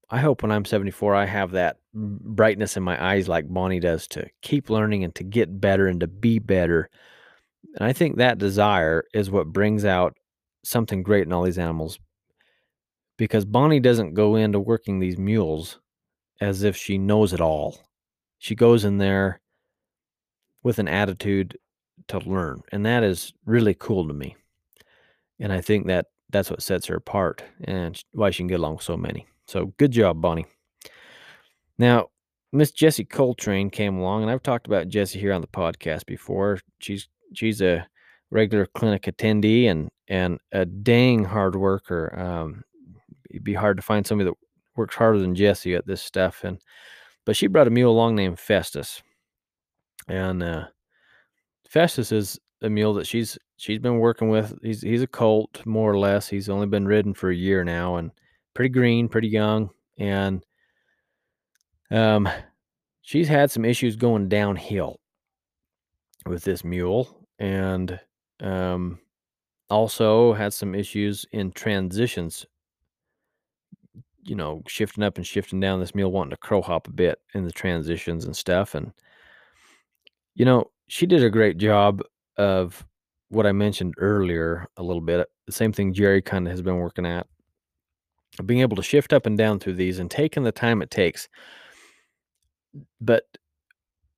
Speaker 1: I hope when I'm 74, I have that brightness in my eyes like Bonnie does to keep learning and to get better and to be better. And I think that desire is what brings out something great in all these animals because Bonnie doesn't go into working these mules as if she knows it all. She goes in there with an attitude to learn, and that is really cool to me. And I think that that's what sets her apart and why she can get along with so many. So good job, Bonnie. Now, Miss Jessie Coltrane came along, and I've talked about Jessie here on the podcast before. She's she's a regular clinic attendee and and a dang hard worker. Um, it'd be hard to find somebody that works harder than Jessie at this stuff. And but she brought a mule along named Festus, and uh, Festus is a mule that she's she's been working with. He's he's a colt more or less. He's only been ridden for a year now, and pretty green, pretty young, and um, she's had some issues going downhill with this mule, and um, also had some issues in transitions. You know, shifting up and shifting down. This mule wanting to crow hop a bit in the transitions and stuff, and you know, she did a great job of what I mentioned earlier a little bit. The same thing Jerry kind of has been working at being able to shift up and down through these and taking the time it takes. But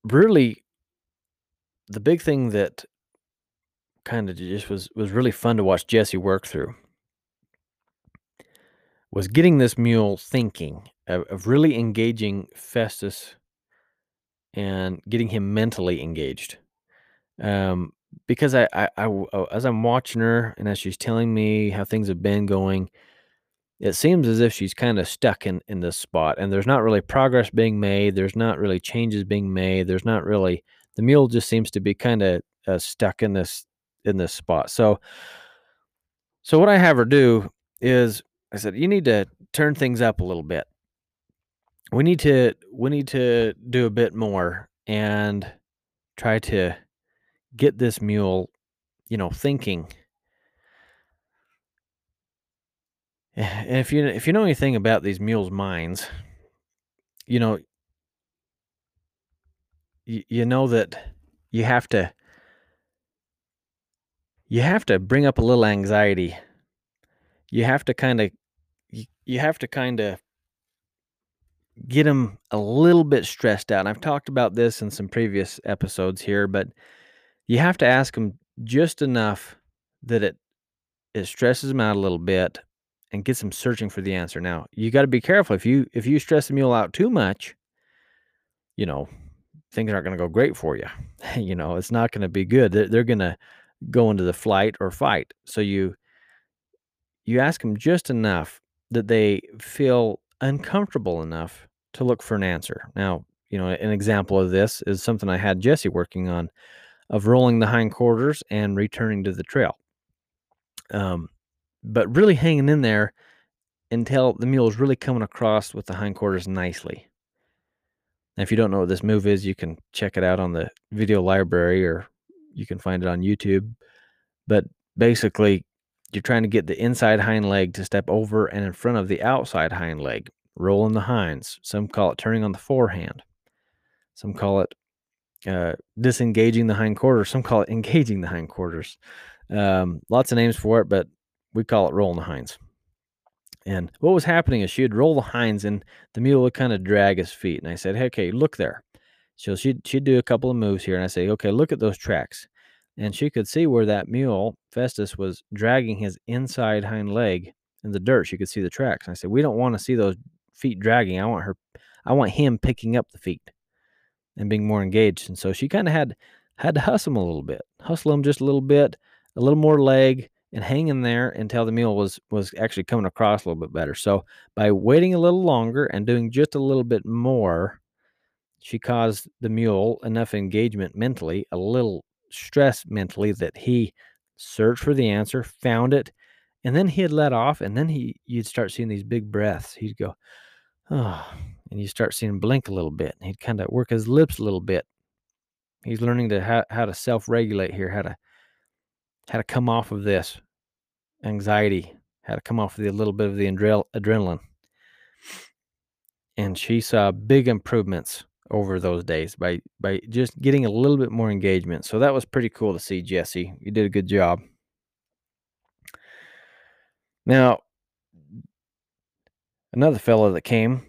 Speaker 1: really, the big thing that kind of just was was really fun to watch Jesse work through was getting this mule thinking of, of really engaging Festus and getting him mentally engaged. Um, because I, I, I, as I'm watching her and as she's telling me how things have been going, it seems as if she's kind of stuck in in this spot and there's not really progress being made there's not really changes being made there's not really the mule just seems to be kind of uh, stuck in this in this spot. So so what i have her do is i said you need to turn things up a little bit. We need to we need to do a bit more and try to get this mule you know thinking And if you if you know anything about these mules' minds, you know you, you know that you have to you have to bring up a little anxiety. You have to kind of you, you have to kind of get them a little bit stressed out. And I've talked about this in some previous episodes here, but you have to ask them just enough that it it stresses them out a little bit and gets them searching for the answer. Now, you got to be careful if you if you stress the mule out too much, you know, things aren't going to go great for you. you know, it's not going to be good. They're, they're going to go into the flight or fight. So you you ask them just enough that they feel uncomfortable enough to look for an answer. Now, you know, an example of this is something I had Jesse working on of rolling the hindquarters and returning to the trail. Um, but really hanging in there until the mule is really coming across with the hindquarters nicely. Now, if you don't know what this move is, you can check it out on the video library or you can find it on YouTube. But basically, you're trying to get the inside hind leg to step over and in front of the outside hind leg, rolling the hinds. Some call it turning on the forehand. Some call it uh, disengaging the hindquarters. Some call it engaging the hindquarters. Um, lots of names for it, but we call it rolling the hinds. And what was happening is she'd roll the hinds and the mule would kind of drag his feet. And I said, hey, okay, look there. So she'd, she'd do a couple of moves here. And I say, okay, look at those tracks. And she could see where that mule, Festus, was dragging his inside hind leg in the dirt. She could see the tracks. And I said, we don't want to see those feet dragging. I want her, I want him picking up the feet and being more engaged. And so she kind of had had to hustle him a little bit, hustle him just a little bit, a little more leg, and hang in there until the mule was was actually coming across a little bit better. So by waiting a little longer and doing just a little bit more, she caused the mule enough engagement mentally, a little stress mentally that he searched for the answer, found it, and then he'd let off, and then he you'd start seeing these big breaths. He'd go, oh, and you start seeing him blink a little bit. And he'd kind of work his lips a little bit. He's learning to how, how to self-regulate here, how to how to come off of this anxiety, how to come off of the, little bit of the adrenaline. And she saw big improvements over those days by by just getting a little bit more engagement. So that was pretty cool to see, Jesse. You did a good job. Now, another fellow that came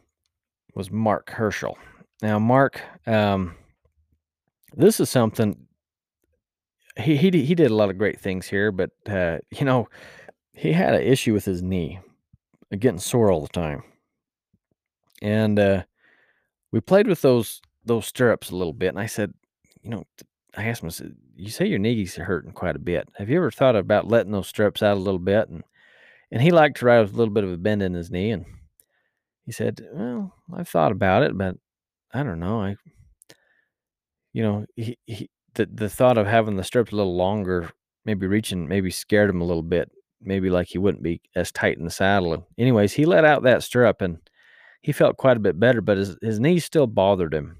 Speaker 1: was Mark Herschel. Now, Mark, um, this is something he he he did a lot of great things here, but uh, you know, he had an issue with his knee, uh, getting sore all the time, and uh, we played with those those stirrups a little bit. And I said, you know, I asked him, I said, "You say your knees are hurting quite a bit. Have you ever thought about letting those stirrups out a little bit?" And and he liked to ride with a little bit of a bend in his knee, and he said, "Well, I've thought about it, but I don't know. I, you know, he, he the the thought of having the strips a little longer, maybe reaching, maybe scared him a little bit. Maybe like he wouldn't be as tight in the saddle. Anyways, he let out that stirrup and he felt quite a bit better, but his his knees still bothered him.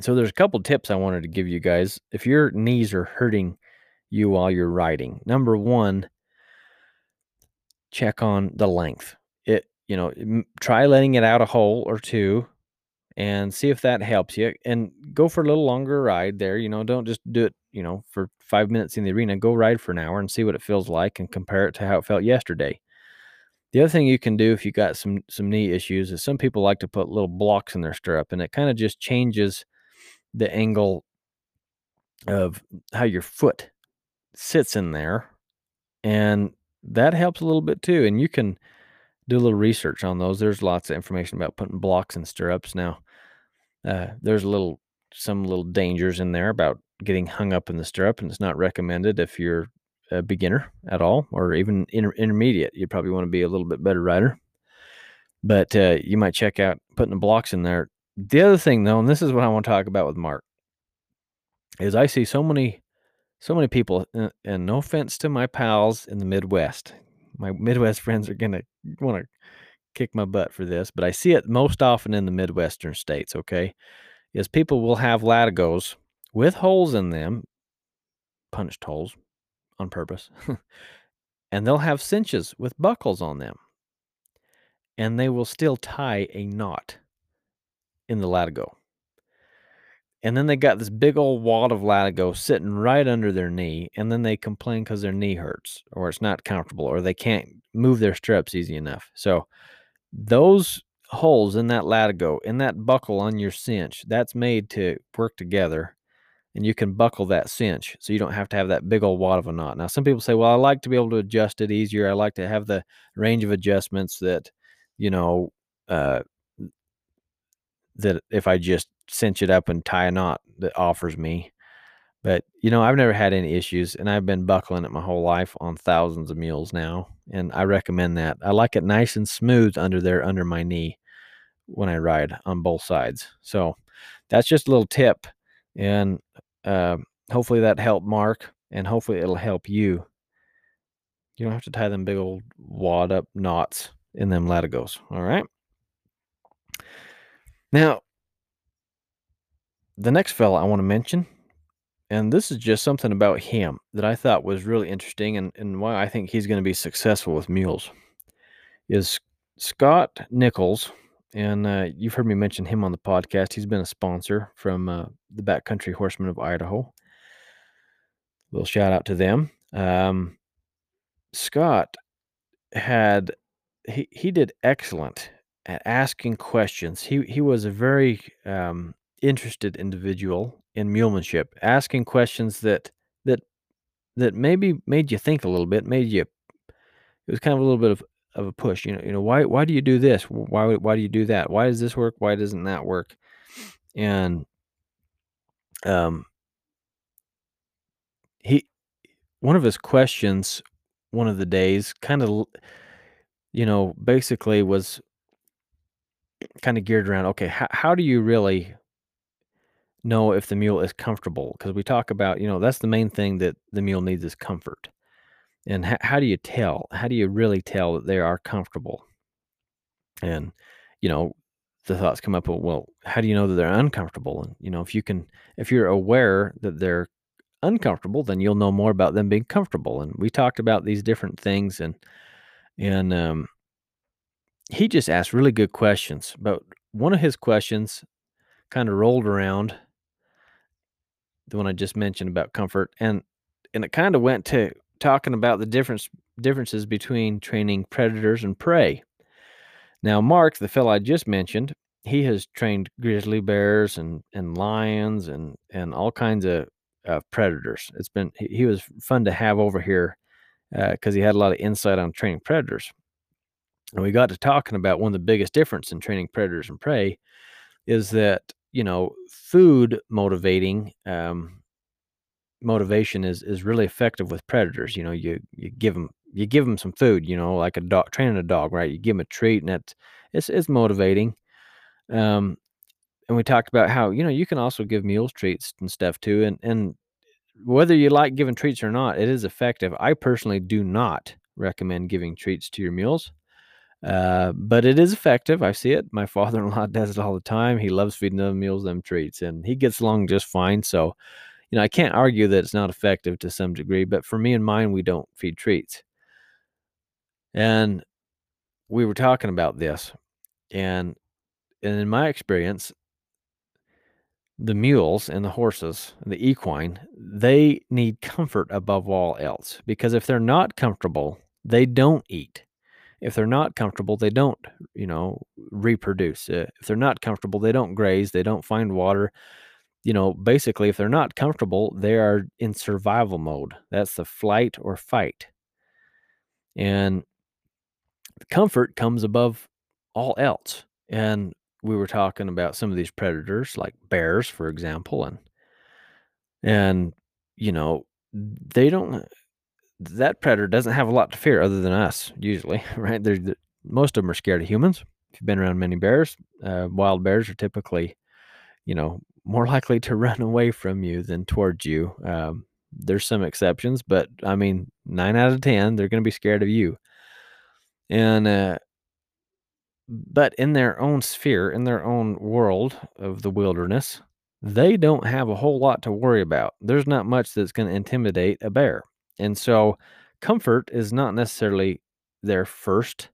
Speaker 1: So there's a couple tips I wanted to give you guys. If your knees are hurting you while you're riding, number one, check on the length It you know, try letting it out a hole or two and see if that helps you and go for a little longer ride there. You know, don't just do it, you know, for five minutes in the arena. Go ride for an hour and see what it feels like and compare it to how it felt yesterday. The other thing you can do if you got some some knee issues is some people like to put little blocks in their stirrup and it kind of just changes the angle of how your foot sits in there and that helps a little bit too and you can do a little research on those. There's lots of information about putting blocks in stirrups. Now, uh, there's a little some little dangers in there about getting hung up in the stirrup, and it's not recommended if you're a beginner at all or even inter- intermediate. You probably want to be a little bit better rider, but uh, you might check out putting the blocks in there. The other thing, though, and this is what I want to talk about with Mark, is I see so many, so many people, and, and no offense to my pals in the Midwest, my Midwest friends are gonna want to kick my butt for this, but I see it most often in the Midwestern states. Okay, is people will have latigos with holes in them, punched holes on purpose, and they'll have cinches with buckles on them, and they will still tie a knot in the latigo. And then they got this big old wad of latigo sitting right under their knee, and then they complain because their knee hurts or it's not comfortable or they can't move their straps easy enough. So those holes in that latigo, in that buckle on your cinch, that's made to work together and you can buckle that cinch so you don't have to have that big old wad of a knot. Now, some people say, well, I like to be able to adjust it easier. I like to have the range of adjustments that, you know, uh, that if I just cinch it up and tie a knot that offers me. But, you know, I've never had any issues and I've been buckling it my whole life on thousands of mules now. And I recommend that. I like it nice and smooth under there, under my knee when I ride on both sides. So that's just a little tip. And uh, hopefully that helped Mark and hopefully it'll help you. You don't have to tie them big old wad up knots in them latigos. All right. Now, the next fella I want to mention, and this is just something about him that I thought was really interesting and, and why I think he's going to be successful with mules, is Scott Nichols. And uh, you've heard me mention him on the podcast. He's been a sponsor from uh, the Backcountry Horsemen of Idaho. Little shout out to them. Um, Scott had he he did excellent at asking questions. He he was a very um, interested individual in mulemanship, asking questions that that that maybe made you think a little bit, made you. It was kind of a little bit of, of a push, you know. You know why why do you do this? Why why do you do that? Why does this work? Why doesn't that work? And um, he one of his questions one of the days kind of you know basically was kind of geared around okay how, how do you really know if the mule is comfortable because we talk about you know that's the main thing that the mule needs is comfort. And h- how do you tell? How do you really tell that they are comfortable? And you know the thoughts come up well how do you know that they're uncomfortable? And you know if you can if you're aware that they're uncomfortable then you'll know more about them being comfortable. And we talked about these different things and and um he just asked really good questions but one of his questions kind of rolled around the one I just mentioned about comfort, and and it kind of went to talking about the difference differences between training predators and prey. Now, Mark, the fellow I just mentioned, he has trained grizzly bears and and lions and and all kinds of uh, predators. It's been he, he, was fun to have over here because uh, he had a lot of insight on training predators. And we got to talking about one of the biggest difference in training predators and prey is that you know, food motivating um, motivation is is really effective with predators. You know, you you give them you give them some food. You know, like a dog training a dog, right? You give them a treat, and it's it's, it's motivating. Um, and we talked about how you know you can also give mules treats and stuff too, and and whether you like giving treats or not, it is effective. I personally do not recommend giving treats to your mules. Uh, but it is effective. I see it. My father-in-law does it all the time. He loves feeding them meals, them treats, and he gets along just fine. So, you know, I can't argue that it's not effective to some degree. But for me and mine, we don't feed treats. And we were talking about this, and and in my experience, the mules and the horses, the equine, they need comfort above all else because if they're not comfortable, they don't eat if they're not comfortable, they don't, you know, reproduce. Uh, if they're not comfortable, they don't graze, they don't find water. You know, basically, if they're not comfortable, they are in survival mode. That's the flight or fight. And comfort comes above all else. And we were talking about some of these predators, like bears, for example, and and you know, they don't that predator doesn't have a lot to fear other than us, usually, right? They're, the, most of them are scared of humans. If you've been around many bears, uh, wild bears are typically, you know, more likely to run away from you than towards you. Um, there's some exceptions, but I mean, nine out of 10, they're going to be scared of you. And, uh, but in their own sphere, in their own world of the wilderness, they don't have a whole lot to worry about. There's not much that's going to intimidate a bear. And so comfort is not necessarily their first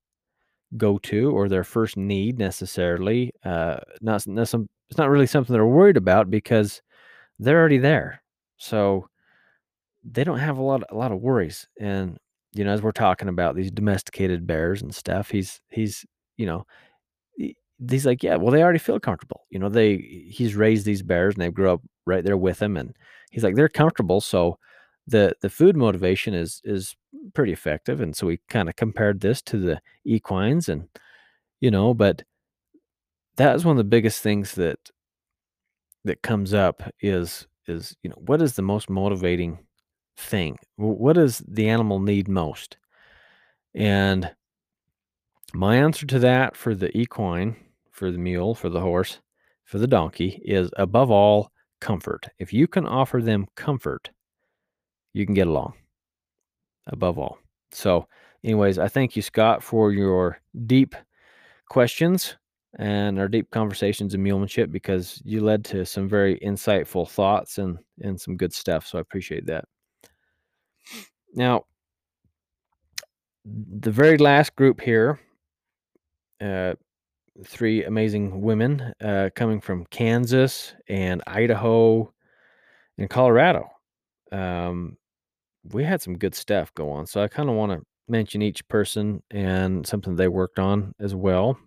Speaker 1: go to or their first need necessarily. Uh, not, not some, it's not really something they're worried about because they're already there. So they don't have a lot, a lot of worries. And, you know, as we're talking about these domesticated bears and stuff, he's, he's, you know,
Speaker 2: he's like, yeah, well, they already feel comfortable. You know, they he's raised these bears and they grew up right there with him, and he's like, they're comfortable. So the the food motivation is is pretty effective. And so we kind of compared this to the equines, and you know, but that is one of the biggest things that that comes up is is you know what is the most motivating thing? What does the animal need most? And my answer to that for the equine, for the mule, for the horse, for the donkey is above all comfort. If you can offer them comfort, you can get along. Above all. So, anyways, I thank you, Scott, for your deep questions and our deep conversations in mulemanship because you led to some very insightful thoughts and and some good stuff. So I appreciate that. Now, the very last group here, uh, three amazing women uh, coming from Kansas and Idaho and Colorado. Um, we had some good stuff go on. So I kind of want to mention each person and something they worked on as well.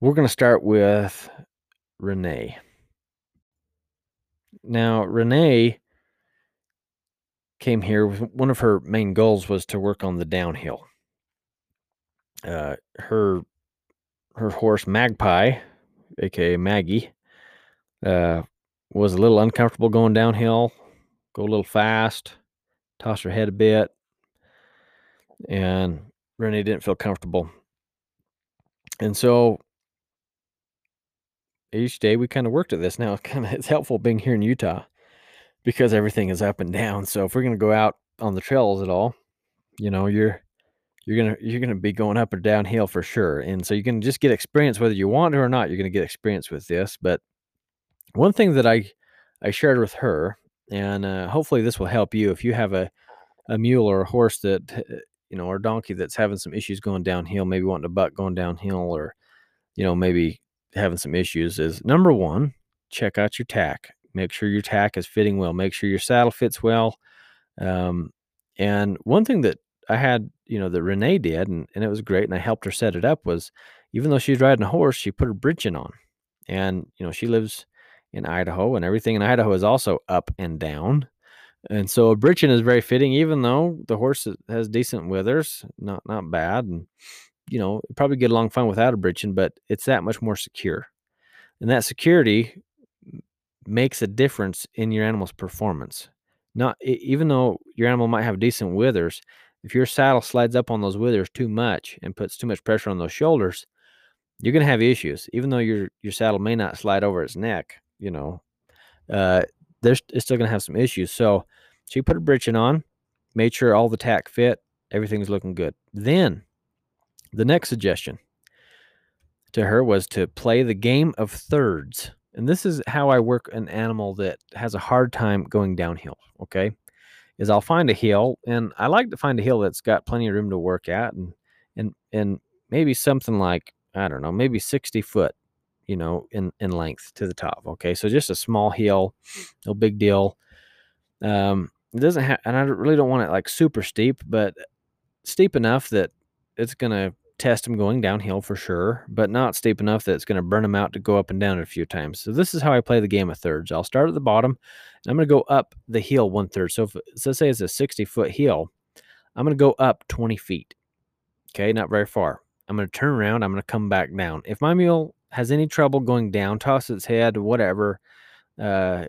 Speaker 2: We're going to start with Renee. Now, Renee came here one of her main goals was to work on the downhill. Uh, her her horse Magpie, aka Maggie, uh, was a little uncomfortable going downhill, go a little fast, toss her head a bit, and Renee didn't feel comfortable. And so each day we kind of worked at this. Now, kind of it's helpful being here in Utah because everything is up and down. So if we're going to go out on the trails at all, you know, you're you're gonna you're gonna be going up or downhill for sure. And so you can just get experience whether you want to or not. You're gonna get experience with this. But one thing that I I shared with her, and uh, hopefully this will help you if you have a a mule or a horse that uh, you know or a donkey that's having some issues going downhill, maybe wanting to buck going downhill, or you know maybe having some issues. Is number one, check out your tack Make sure your tack is fitting well. Make sure your saddle fits well. Um, and one thing that I had, you know, that Renee did, and, and it was great, and I helped her set it up was even though she's riding a horse, she put her breeching on. And, you know, she lives in Idaho, and everything in Idaho is also up and down. And so a breeching is very fitting, even though the horse has decent withers, not not bad, and you know probably get along fine without a breeching, but it's that much more secure. And that security makes a difference in your animal's performance. Not even though your animal might have decent withers, if your saddle slides up on those withers too much and puts too much pressure on those shoulders, you're going to have issues. Even though your your saddle may not slide over its neck, you know, uh, there's it's still going to have some issues. So she put her breeching on, made sure all the tack fit, everything's looking good. Then the next suggestion to her was to play the game of thirds and this is how I work an animal that has a hard time going downhill. Okay, is I'll find a hill, and I like to find a hill that's got plenty of room to work at, and and and maybe something like I don't know, maybe sixty foot, you know, in in length to the top. Okay, so just a small hill, no big deal. Um, it doesn't have, and I really don't want it like super steep, but steep enough that it's gonna test them going downhill for sure, but not steep enough that it's going to burn them out to go up and down a few times. So this is how I play the game of thirds. I'll start at the bottom and I'm going to go up the hill one third. So if let's say it's a 60 foot hill, I'm going to go up 20 feet. Okay, not very far. I'm going to turn around. I'm going to come back down. If my mule has any trouble going down, toss its head, whatever, uh,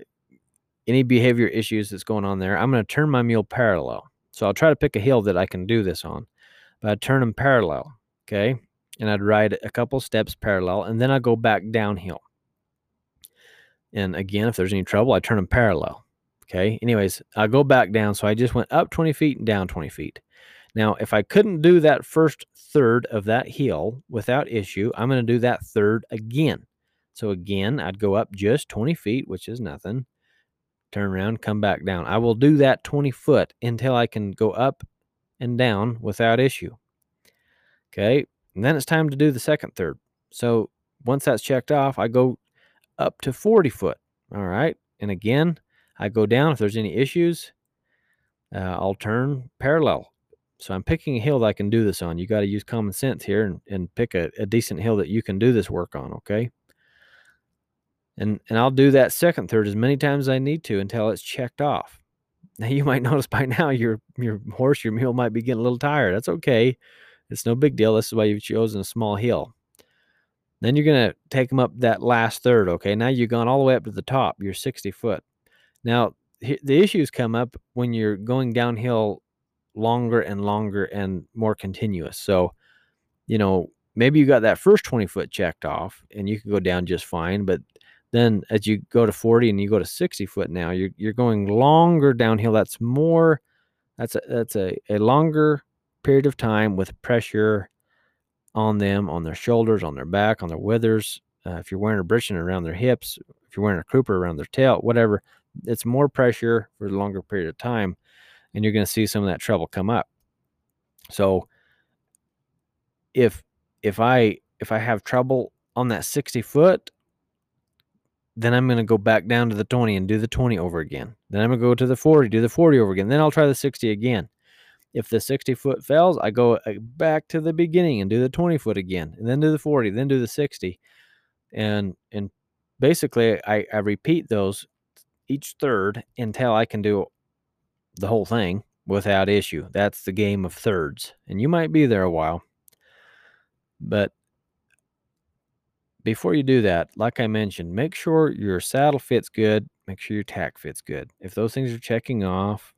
Speaker 2: any behavior issues that's going on there, I'm going to turn my mule parallel. So I'll try to pick a hill that I can do this on, but I turn them parallel. Okay. And I'd ride a couple steps parallel and then I'd go back downhill. And again, if there's any trouble, I turn them parallel. Okay. Anyways, I go back down. So I just went up 20 feet and down 20 feet. Now, if I couldn't do that first third of that hill without issue, I'm going to do that third again. So again, I'd go up just 20 feet, which is nothing. Turn around, come back down. I will do that 20 foot until I can go up and down without issue. Okay. And then it's time to do the second third. So once that's checked off, I go up to 40 foot. All right. And again, I go down if there's any issues. Uh, I'll turn parallel. So I'm picking a hill that I can do this on. You got to use common sense here and, and pick a, a decent hill that you can do this work on, okay? And and I'll do that second third as many times as I need to until it's checked off. Now you might notice by now your your horse, your mule might be getting a little tired. That's okay. It's no big deal. This is why you've chosen a small hill. Then you're gonna take them up that last third. Okay, now you've gone all the way up to the top. You're 60 foot. Now the issues come up when you're going downhill longer and longer and more continuous. So, you know, maybe you got that first 20 foot checked off and you can go down just fine, but then as you go to 40 and you go to 60 foot now, you're you're going longer downhill. That's more that's a that's a, a longer period of time with pressure on them, on their shoulders, on their back, on their withers. Uh, if you're wearing a breeching around their hips, if you're wearing a crupper around their tail, whatever, it's more pressure for a longer period of time, and you're going to see some of that trouble come up. So if if I if I have trouble on that 60 foot, then I'm going to go back down to the 20 and do the 20 over again. Then I'm going to go to the 40, do the 40 over again. Then I'll try the 60 again. If the 60 foot fails, I go uh, back to the beginning and do the 20 foot again, and then do the 40, then do the 60. And and basically I, I repeat those each third until I can do the whole thing without issue. That's the game of thirds. And you might be there a while. But before you do that, like I mentioned, make sure your saddle fits good, make sure your tack fits good. If those things are checking off,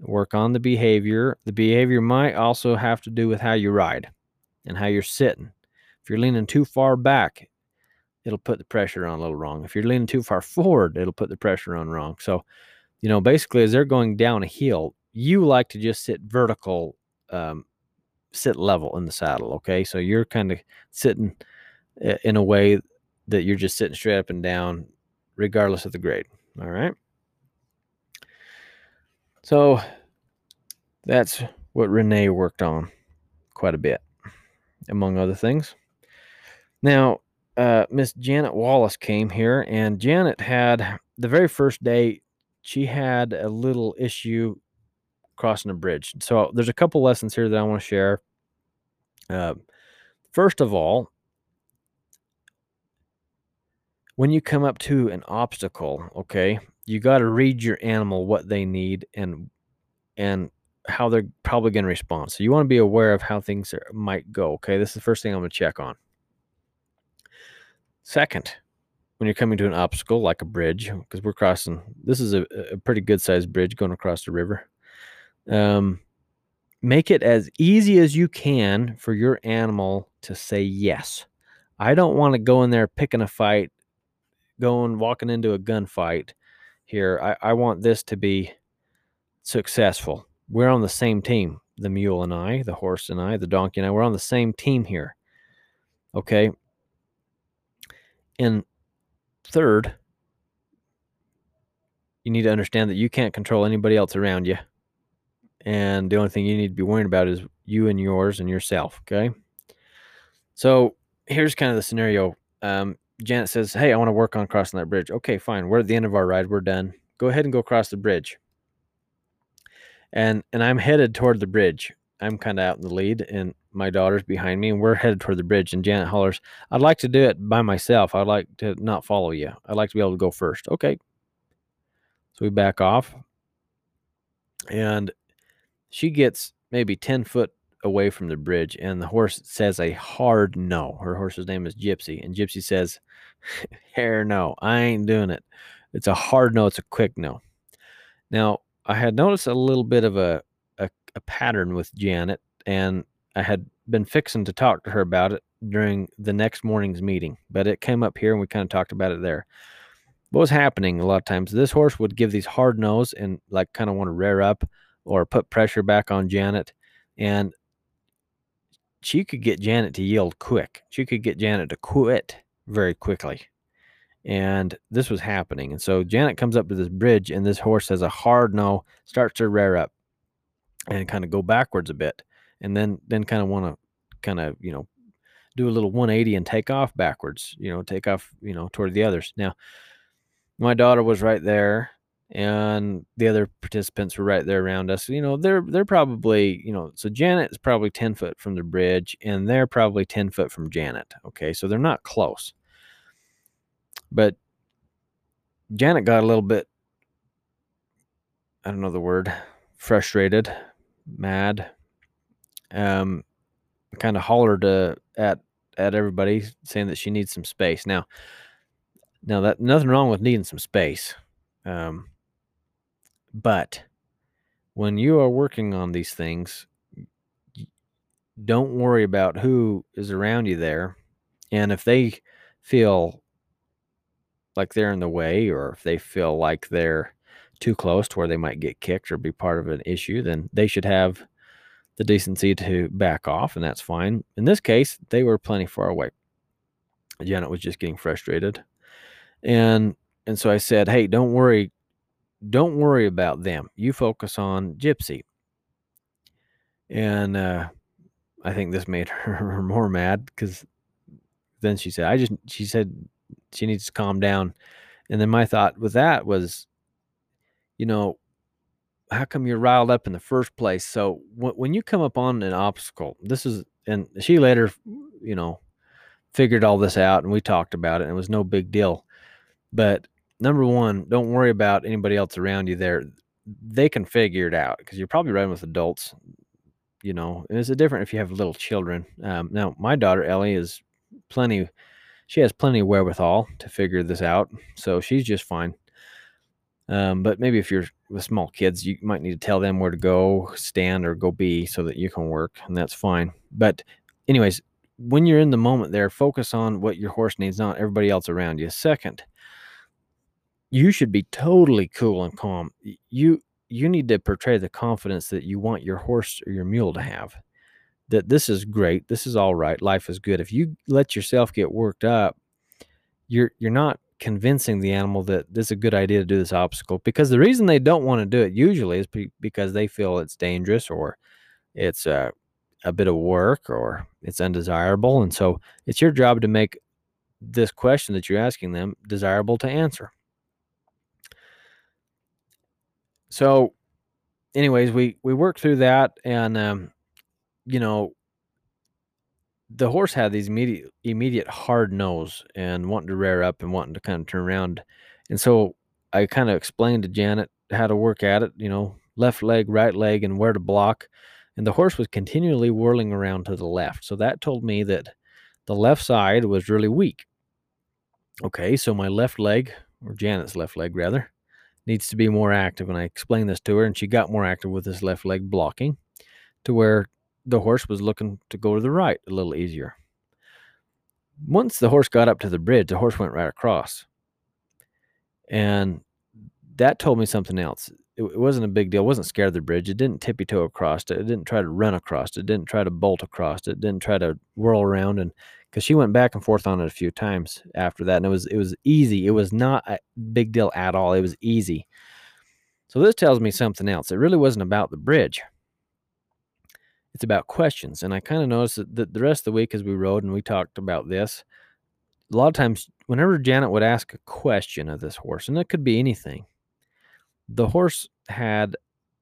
Speaker 2: work on the behavior. The behavior might also have to do with how you ride and how you're sitting. If you're leaning too far back, it'll put the pressure on a little wrong. If you're leaning too far forward, it'll put the pressure on wrong. So, you know, basically, as they're going down a hill, you like to just sit vertical, um, sit level in the saddle. Okay. So you're kind of sitting in a way that you're just sitting straight up and down, regardless of the grade. All right. So that's what Renee worked on quite a bit, among other things. Now, uh, Miss Janet Wallace came here, and Janet had the very first day, she had a little issue crossing a bridge. So there's a couple lessons here that I want to share. Uh, first of all, when you come up to an obstacle, okay, you got to read your animal what they need and and how they're probably going to respond. So you want to be aware of how things are, might go. Okay, this is the first thing I'm going to check on. Second, when you're coming to an obstacle like a bridge, because we're crossing, this is a, a pretty good sized bridge going across the river. Um, make it as easy as you can for your animal to say yes. I don't want to go in there picking a fight, going walking into a gunfight here. I, I want this to be successful. We're on the same team. The mule and I, the horse and I, the donkey and I, we're on the same team here. Okay. And third, you need to understand that you can't control anybody else around you. And the only thing you need to be worrying about is you and yours and yourself. Okay. So here's kind of the scenario. Um, Janet says, Hey, I want to work on crossing that bridge. Okay, fine. We're at the end of our ride. We're done. Go ahead and go across the bridge. And and I'm headed toward the bridge. I'm kind of out in the lead, and my daughter's behind me, and we're headed toward the bridge. And Janet hollers, I'd like to do it by myself. I'd like to not follow you. I'd like to be able to go first. Okay. So we back off. And she gets maybe 10 foot away from the bridge, and the horse says a hard no. Her horse's name is Gypsy. And Gypsy says, Hair no, I ain't doing it. It's a hard no, it's a quick no. Now, I had noticed a little bit of a, a, a pattern with Janet, and I had been fixing to talk to her about it during the next morning's meeting, but it came up here and we kind of talked about it there. What was happening a lot of times, this horse would give these hard no's and like kind of want to rear up or put pressure back on Janet. And she could get Janet to yield quick. She could get Janet to quit very quickly. And this was happening. And so Janet comes up to this bridge, and this horse has a hard no, starts to rear up and kind of go backwards a bit. And then, then kind of want to kind of, you know, do a little 180 and take off backwards, you know, take off, you know, toward the others. Now, my daughter was right there and the other participants were right there around us. You know, they're they're probably you know, so Janet is probably ten foot from the bridge, and they're probably ten foot from Janet. Okay, so they're not close, but Janet got a little bit, I don't know the word, frustrated, mad, um, kind of hollered uh, at at everybody, saying that she needs some space. Now, now that nothing wrong with needing some space. Um, but when you are working on these things, don't worry about who is around you there. And if they feel like they're in the way, or if they feel like they're too close to where they might get kicked or be part of an issue, then they should have the decency to back off, and that's fine. In this case, they were plenty far away. Janet was just getting frustrated. And and so I said, "Hey, don't worry don't worry about them. You focus on Gypsy. And uh, I think this made her more mad because then she said, I just, she said she needs to calm down. And then my thought with that was, you know, how come you're riled up in the first place? So when you come up on an obstacle, this is, and she later, you know, figured all this out and we talked about it and it was no big deal. But number one, don't worry about anybody else around you there. They can figure it out because you're probably riding with adults. You know, and it's different if you have little children. Um, now, my daughter Ellie is plenty. She has plenty of wherewithal to figure this out, so she's just fine. Um, but maybe if you're with small kids, you might need to tell them where to go, stand, or go be, so that you can work, and that's fine. But, anyways, when you're in the moment there, focus on what your horse needs, not everybody else around you. Second, you should be totally cool and calm. You you need to portray the confidence that you want your horse or your mule to have. That this is great, this is all right, life is good. If you let yourself get worked up, you're you're not convincing the animal that this is a good idea to do this obstacle because the reason they don't want to do it usually is because they feel it's dangerous or it's a, a bit of work or it's undesirable and so it's your job to make this question that you're asking them desirable to answer. So anyways we we worked through that and um you know the horse had these immediate immediate hard noes and wanting to rear up and wanting to kind of turn around and so i kind of explained to janet how to work at it you know left leg right leg and where to block and the horse was continually whirling around to the left so that told me that the left side was really weak okay so my left leg or janet's left leg rather needs to be more active. And I explained this to her, and she got more active with this left leg blocking to where the horse was looking to go to the right a little easier. Once the horse got up to the bridge, the horse went right across. And that told me something else. It, it wasn't a big deal. It wasn't scared of the bridge. It didn't tippy toe across it. It didn't try to run across it. It didn't try to bolt across it. It didn't try to whirl around and because she went back and forth on it a few times after that, and it was it was easy. It was not a big deal at all. It was easy. So this tells me something else. It really wasn't about the bridge. It's about questions, and I kind of noticed that the rest of the week as we rode and we talked about this, a lot of times whenever Janet would ask a question of this horse, and it could be anything, the horse had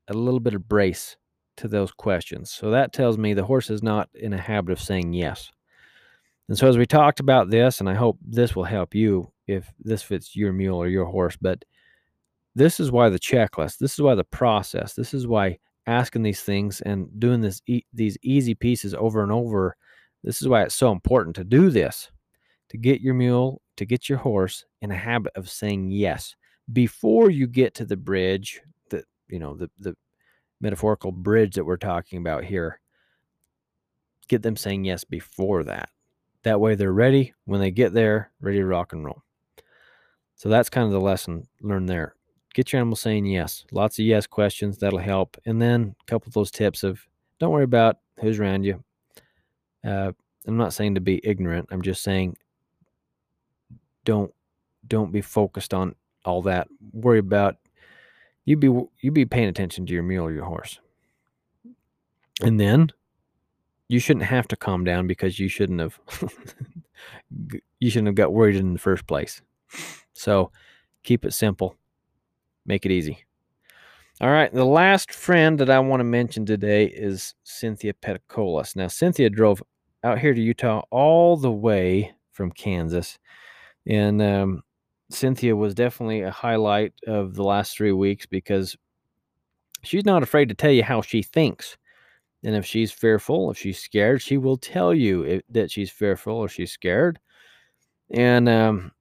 Speaker 2: a little bit of brace to those questions. So that tells me the horse is not in a habit of saying yes. And so, as we talked about this, and I hope this will help you if this fits your mule or your horse, but this is why the checklist, this is why the process, this is why asking these things and doing this e- these easy pieces over and over. This is why it's so important to do this to get your mule, to get your horse in a habit of saying yes before you get to the bridge, the you know the the metaphorical bridge that we're talking about here. Get them saying yes before that. That way they're ready when they get there, ready to rock and roll. So that's kind of the lesson learned there. Get your animal saying yes. Lots of yes questions. That'll help. And then a couple of those tips of don't worry about who's around you. Uh, I'm not saying to be ignorant. I'm just saying don't don't be focused on all that. Worry about you be you be paying attention to your mule or your horse. And then you shouldn't have to calm down because you shouldn't have you shouldn't have got worried in the first place. So keep it simple. Make it easy. All right. The last friend that I want to mention today is Cynthia Peticolas. Now, Cynthia drove out here to Utah all the way from Kansas. And um, Cynthia was definitely a highlight of the last three weeks because she's not afraid to tell you how she thinks. And if she's fearful, if she's scared, she will tell you if, that she's fearful or she's scared. And um,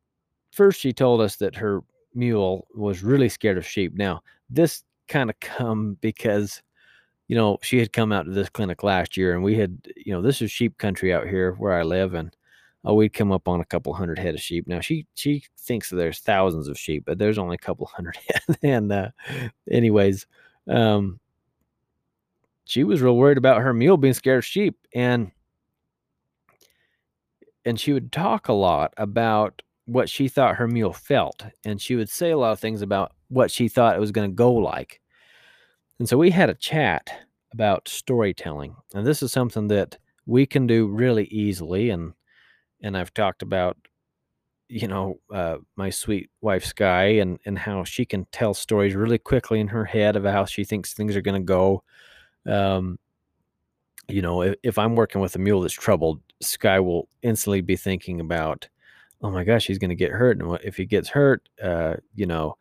Speaker 2: first, she told us that her mule was really scared of sheep. Now, this kind of come because you know she had come out to this clinic last year and we had you know this is sheep country out here where i live and oh we'd come up on a couple hundred head of sheep now she she thinks that there's thousands of sheep but there's only a couple hundred head and uh anyways um she was real worried about her mule being scared of sheep and and she would talk a lot about what she thought her mule felt and she would say a lot of things about what she thought it was going to go like. And so we had a chat about storytelling and this is something that we can do really easily and and i've talked about you know uh, my sweet wife sky and and how she can tell stories really quickly in her head of how she thinks things are going to go. Um, you know if, if i'm working with a mule that's troubled sky will instantly be thinking about oh my gosh he's going to get hurt and what if he gets hurt uh, you know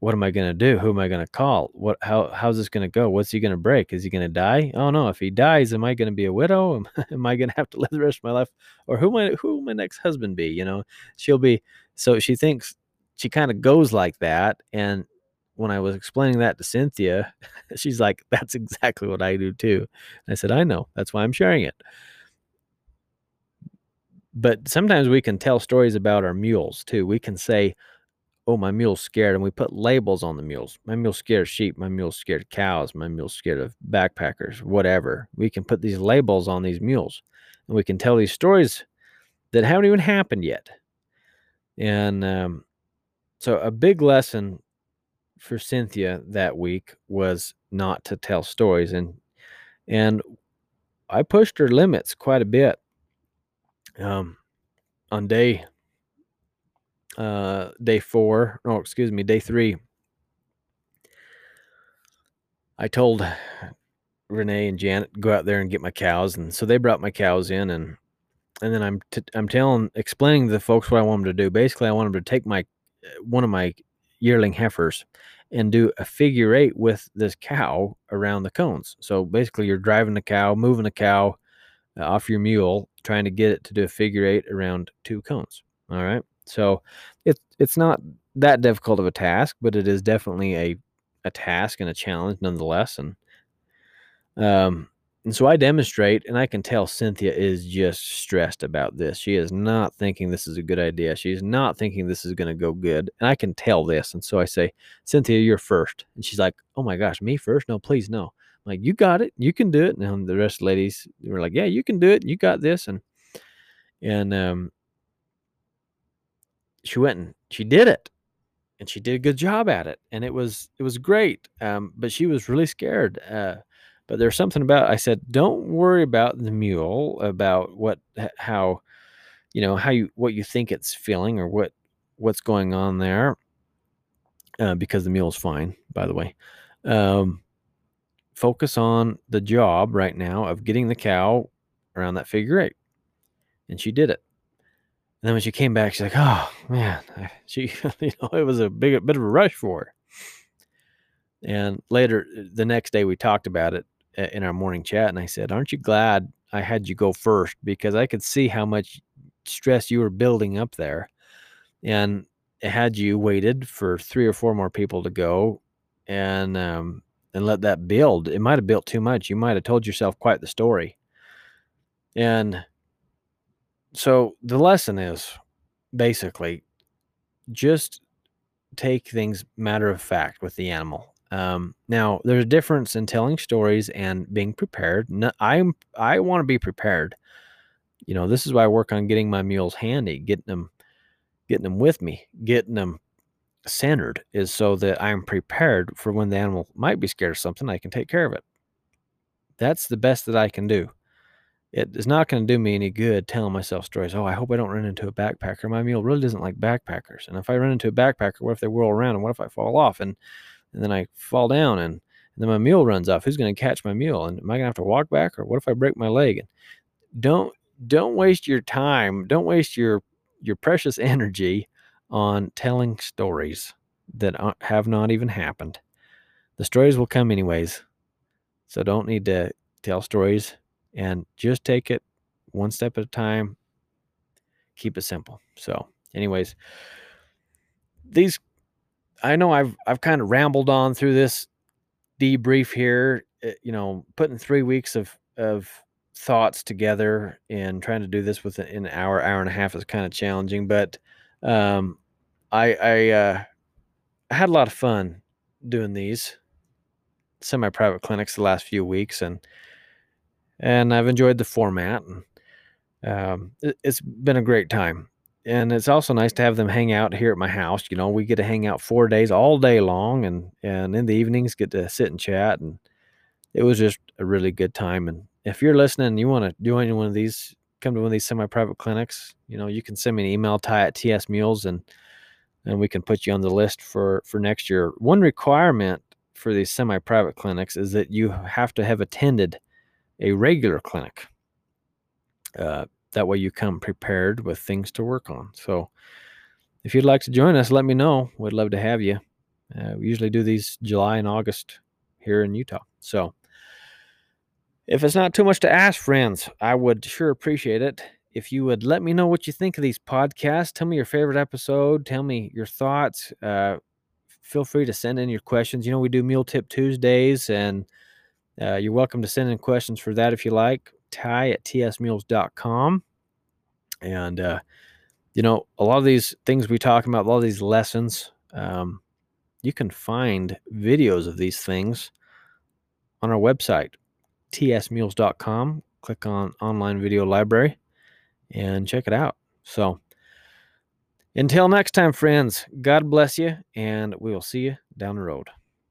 Speaker 2: what am I going to do? Who am I going to call? What how how's this going to go? What's he going to break? Is he going to die? Oh no, if he dies, am I going to be a widow? Am, am I going to have to live the rest of my life or who might who will my next husband be, you know? She'll be so she thinks she kind of goes like that and when I was explaining that to Cynthia, she's like, That's exactly what I do too. And I said, I know. That's why I'm sharing it. But sometimes we can tell stories about our mules too. We can say, oh, my mule's scared. And we put labels on the mules. My mule's scared of sheep. My mule's scared of cows. My mule's scared of backpackers, whatever. We can put these labels on these mules and we can tell these stories that haven't even happened yet. And um, so, a big lesson for Cynthia that week was not to tell stories. And, and I pushed her limits quite a bit. Um, on day uh, day four, no, excuse me, day three, I told Renee and Janet go out there and get my cows, and so they brought my cows in, and and then I'm t- I'm telling, explaining to the folks what I want them to do. Basically, I want them to take my uh, one of my yearling heifers and do a figure eight with this cow around the cones. So basically, you're driving the cow, moving the cow uh, off your mule, trying to get it to do a figure eight around two cones. All right. So it's it's not that difficult of a task, but it is definitely a a task and a challenge nonetheless. And um and so I demonstrate, and I can tell Cynthia is just stressed about this. She is not thinking this is a good idea. She's not thinking this is going to go good. And I can tell this. And so I say, Cynthia, you're first. And she's like, Oh my gosh, me first? No, please, no. Like, you got it. You can do it. And the rest of the ladies were like, Yeah, you can do it. You got this. And and um she went and she did it and she did a good job at it and it was it was great um, but she was really scared uh, but there's something about i said don't worry about the mule about what how you know how you what you think it's feeling or what what's going on there uh, because the mule's fine by the way um, focus on the job right now of getting the cow around that figure eight and she did it and then when she came back, she's like, "Oh man, she, you know, it was a big bit of a rush for her." And later, uh, the next day, we talked about it uh, in our morning chat, and I said, "Aren't you glad I had you go first because I could see how much stress you were building up there, and had you waited for three or four more people to go, and um, and let that build, it might have built too much. You might have told yourself quite the story, and." so the lesson is basically just take things matter of fact with the animal. Um, now, there's a difference in telling stories and being prepared. No, I'm I want to be prepared. You know, this is why I work on getting my mules handy, getting them, getting them with me, getting them centered, is so that I'm prepared for when the animal might be scared of something. I can take care of it. That's the best that I can do. it is not going to do me any good telling myself stories. Oh, I hope I don't run into a backpacker. My mule really doesn't like backpackers. And if I run into a backpacker, what if they whirl around? And what if I fall off and, and then I fall down and, and then my mule runs off? Who's going to catch my mule? And am I going to have to walk back? Or what if I break my leg? And don't don't waste your time. Don't waste your your precious energy on telling stories that have not even happened. The stories will come anyways. So don't need to tell stories and just take it one step at a time. Keep it simple. So, anyways, these I know I've I've kind of rambled on through this debrief here, eh, you know, putting 3 weeks of of thoughts together and trying to do this within an hour, hour and a half is kind of challenging, but um I I uh I had a lot of fun doing these semi-private clinics the last few weeks and and I've enjoyed the format. And, um, it, has been a great time, and it's also nice to have them hang out here at my house. You know, we get to hang out four days all day long, and and in the evenings get to sit and chat, and it was just a really good time. And if you're listening, and you want to join one of these, come to one of these semi-private clinics, you know, you can send me an email, ty at ts mules, and and we can put you on the list for for next year. One requirement for these semi-private clinics is that you have to have attended a regular clinic. Uh, that way you come prepared with things to work on. So if you'd like to join us, let me know. We'd love to have you. Uh, we usually do these July and August here in Utah. So if it's not too much to ask, friends, I would sure appreciate it if you would let me know what you think of these podcasts. Tell me your favorite episode. Tell me your thoughts. Uh, feel free to send in your questions. You know, we do Mule Tip Tuesdays and uh, you're welcome to send in questions for that if you like. Ty at tsmules.com. And, uh, you know, a lot of these things we talk about, a lot of these lessons, um, you can find videos of these things on our website, tsmules.com. Click on online video library and check it out. So, until next time, friends, God bless you, and we will see you down the road.